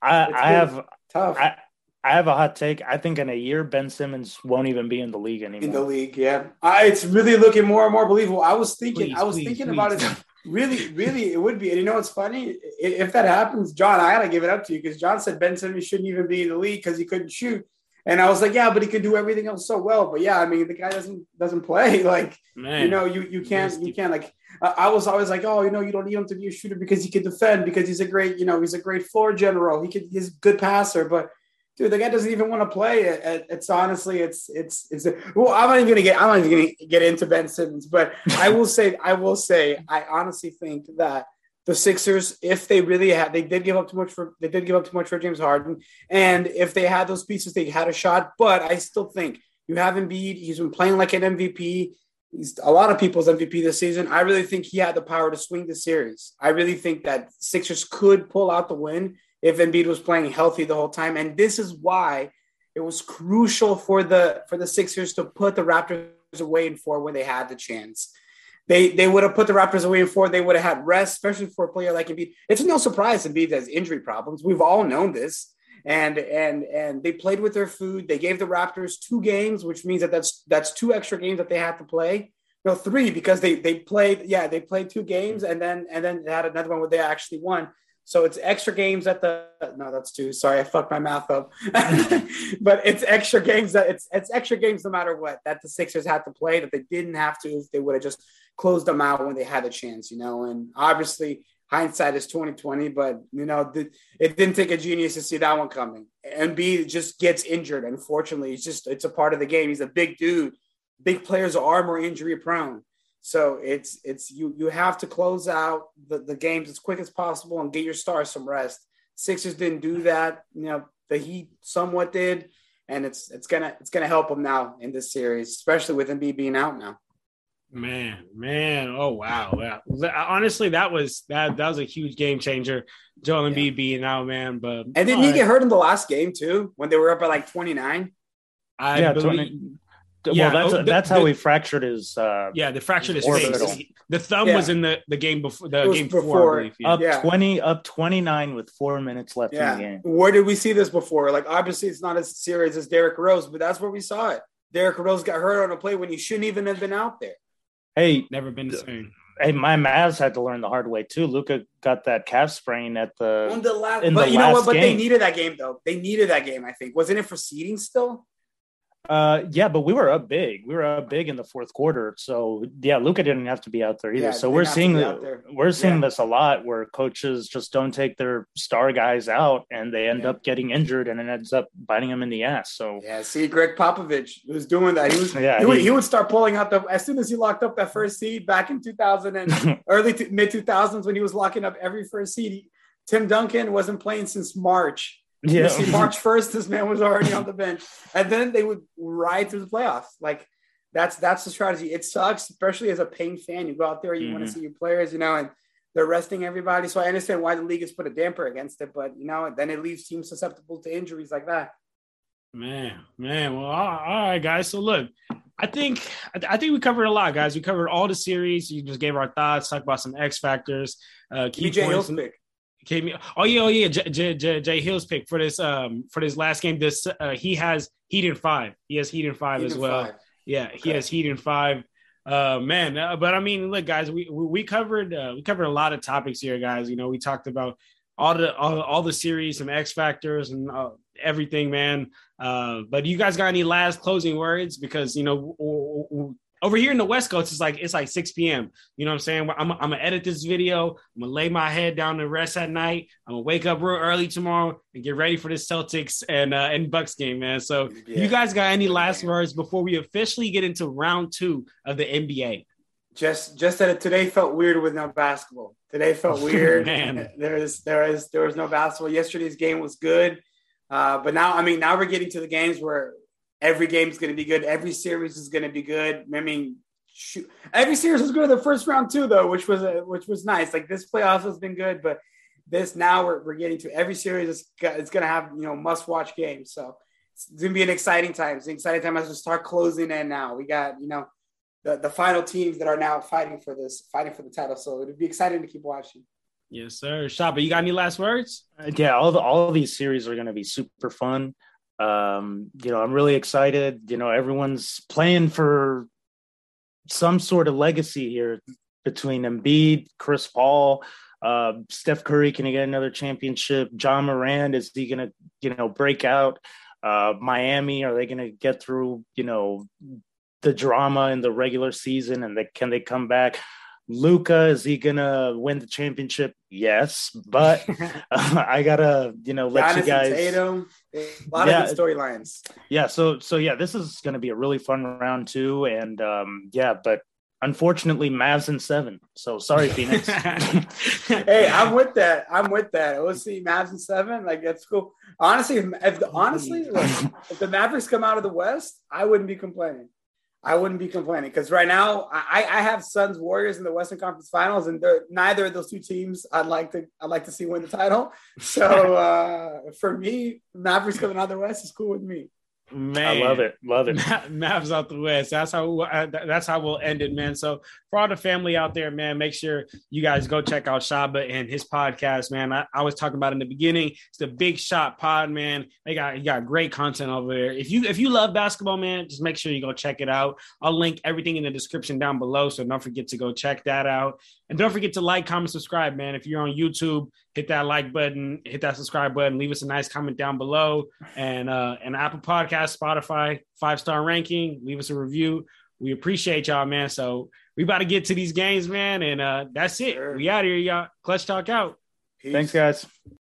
I, I have tough. I, I have a hot take. I think in a year, Ben Simmons won't even be in the league anymore. In the league, yeah. I, it's really looking more and more believable. I was thinking, please, I was please, thinking please. about it. Really, really, it would be. And you know what's funny? If that happens, John, I gotta give it up to you because John said Ben Simmons shouldn't even be in the league because he couldn't shoot. And I was like, yeah, but he could do everything else so well. But yeah, I mean, the guy doesn't doesn't play. [LAUGHS] Like, Man, you know, you you can't you can't like. I was always like, oh, you know, you don't need him to be a shooter because he can defend because he's a great, you know, he's a great floor general. He could he's a good passer, but dude, the guy doesn't even want to play. It, it's honestly, it's it's it's. Well, I'm not even gonna get. I'm not even gonna get into Ben Simmons, but I will say, I will say, I honestly think that the Sixers, if they really had, they did give up too much for, they did give up too much for James Harden, and if they had those pieces, they had a shot. But I still think you have Embiid. He's been playing like an MVP. He's a lot of people's MVP this season. I really think he had the power to swing the series. I really think that Sixers could pull out the win if Embiid was playing healthy the whole time. And this is why it was crucial for the for the Sixers to put the Raptors away in four when they had the chance. They they would have put the Raptors away in four. They would have had rest, especially for a player like Embiid. It's no surprise Embiid has injury problems. We've all known this. And and and they played with their food. They gave the Raptors two games, which means that that's that's two extra games that they have to play. No, three because they they played yeah they played two games and then and then they had another one where they actually won. So it's extra games at the no, that's two. Sorry, I fucked my math up. [LAUGHS] but it's extra games that it's it's extra games no matter what that the Sixers had to play that they didn't have to if they would have just closed them out when they had the chance, you know. And obviously hindsight is 2020, but you know, the, it didn't take a genius to see that one coming. Embiid just gets injured. Unfortunately, it's just it's a part of the game. He's a big dude. Big players are more injury prone. So it's it's you you have to close out the, the games as quick as possible and get your stars some rest. Sixers didn't do that. You know, the Heat somewhat did, and it's it's gonna it's gonna help them now in this series, especially with Embiid being out now. Man, man, oh wow, wow. Honestly, that was that that was a huge game changer. Joel Embiid yeah. being out, man. But and didn't he right. get hurt in the last game too when they were up at like twenty nine? I yeah, believe, 20, yeah, well, that's oh, that's the, how he fractured his. Uh, yeah, the fractured his face. The thumb yeah. was in the, the game before the game before. before yeah. Up yeah. twenty, up twenty nine with four minutes left yeah. in the game. Where did we see this before? Like obviously, it's not as serious as Derrick Rose, but that's where we saw it. Derrick Rose got hurt on a play when he shouldn't even have been out there. Hey, never been the same. Hey, my Mavs had to learn the hard way too. Luka got that calf sprain at the on the last. but the you know what? But game. they needed that game though. They needed that game. I think wasn't it for seeding still? Uh, yeah, but we were up big. We were up big in the fourth quarter. So yeah, Luka didn't have to be out there either. Yeah, so we're seeing we're seeing yeah. this a lot where coaches just don't take their star guys out and they end yeah. up getting injured and it ends up biting them in the ass. So yeah, see, Gregg Popovich was doing that. He was yeah, he, he, would, he would start pulling out the as soon as he locked up that first seed back in 2000 and [LAUGHS] early to, mid 2000s when he was locking up every first seed. He, Tim Duncan wasn't playing since March yeah. See, March [LAUGHS] 1st, this man was already on the bench. And then they would ride through the playoffs. Like that's that's the strategy. It sucks, especially as a Payne fan. You go out there, you mm-hmm. want to see your players, you know, and they're resting everybody. So I understand why the league has put a damper against it, but you know, then it leaves teams susceptible to injuries like that. Man, man. Well, all right, guys. So look, I think I think we covered a lot, guys. We covered all the series. You just gave our thoughts, talk about some X factors. Uh, key BJ Hill's pick. Came, oh yeah, oh yeah, J, J, J, Jay Hill's pick for this um for this last game. This uh, he has Heat in five. He has Heat in five heat as well. Five. Yeah, okay. he has Heat in five. Uh, man, uh, but I mean, look, guys, we we covered uh, we covered a lot of topics here, guys. You know, we talked about all the all, all the series, some X factors, and uh, everything, man. Uh, but you guys got any last closing words? Because you know, over here in the West Coast, it's like it's like 6 p.m. You know what I'm saying? I'm, I'm gonna edit this video. I'm gonna lay my head down to rest at night. I'm gonna wake up real early tomorrow and get ready for this Celtics and uh, and Bucks game, man. So, yeah. you guys got any last words before we officially get into round two of the NBA? Just just that today felt weird with no basketball. Today felt [LAUGHS] weird. man. There is there is there was no basketball. Yesterday's game was good. Uh, but now, I mean, now we're getting to the games where every game is going to be good. Every series is going to be good. I mean, shoot, every series was good in the first round too, though, which was a, which was nice. Like this playoffs has been good, but this now we're, we're getting to every series. It's, it's going to have you know must watch games. So it's going to be an exciting time. It's an exciting time as we start closing in. Now we got you know the the final teams that are now fighting for this, fighting for the title. So it'd be exciting to keep watching. Yes, sir. Shaba, you got any last words? Uh, yeah, all the, all of these series are going to be super fun. Um, you know, I'm really excited. You know, everyone's playing for some sort of legacy here between Embiid, Chris Paul, uh, Steph Curry. Can he get another championship? Ja Morant is he going to you know break out? Uh, Miami are they going to get through you know the drama in the regular season and they, can they come back? Luka, is he gonna win the championship? Yes, but uh, [LAUGHS] [LAUGHS] I gotta, you know, let Giannis you guys. Tatum, a lot yeah, of storylines. Yeah, so so yeah, this is gonna be a really fun round too, and um, yeah, but unfortunately, Mavs in seven. So sorry, [LAUGHS] Phoenix. [LAUGHS] hey, I'm with that. I'm with that. We'll see Mavs in seven. Like that's cool. Honestly, if, if the, honestly, look, if the Mavericks come out of the West, I wouldn't be complaining. I wouldn't be complaining because right now I, I have Suns Warriors in the Western Conference Finals, and neither of those two teams I'd like to I'd like to see win the title. [LAUGHS] So uh, for me, Mavericks coming out of the West is cool with me. Man, I love it, love it. Mavs out the west. That's how that's how we'll end it, man. So for all the family out there, man, make sure you guys go check out Shaba and his podcast, man. I, I was talking about in the beginning. It's the Big Shot Pod, man. They got you got great content over there. If you if you love basketball, man, just make sure you go check it out. I'll link everything in the description down below, so don't forget to go check that out. And don't forget to like, comment, subscribe, man. If you're on YouTube, hit that like button, hit that subscribe button, leave us a nice comment down below, and uh, and Apple Podcast, Spotify, five star ranking, leave us a review. We appreciate y'all, man. So we about to get to these games, man, and uh, that's it. Sure. We out here, y'all. Clutch talk out. Peace. Thanks, guys.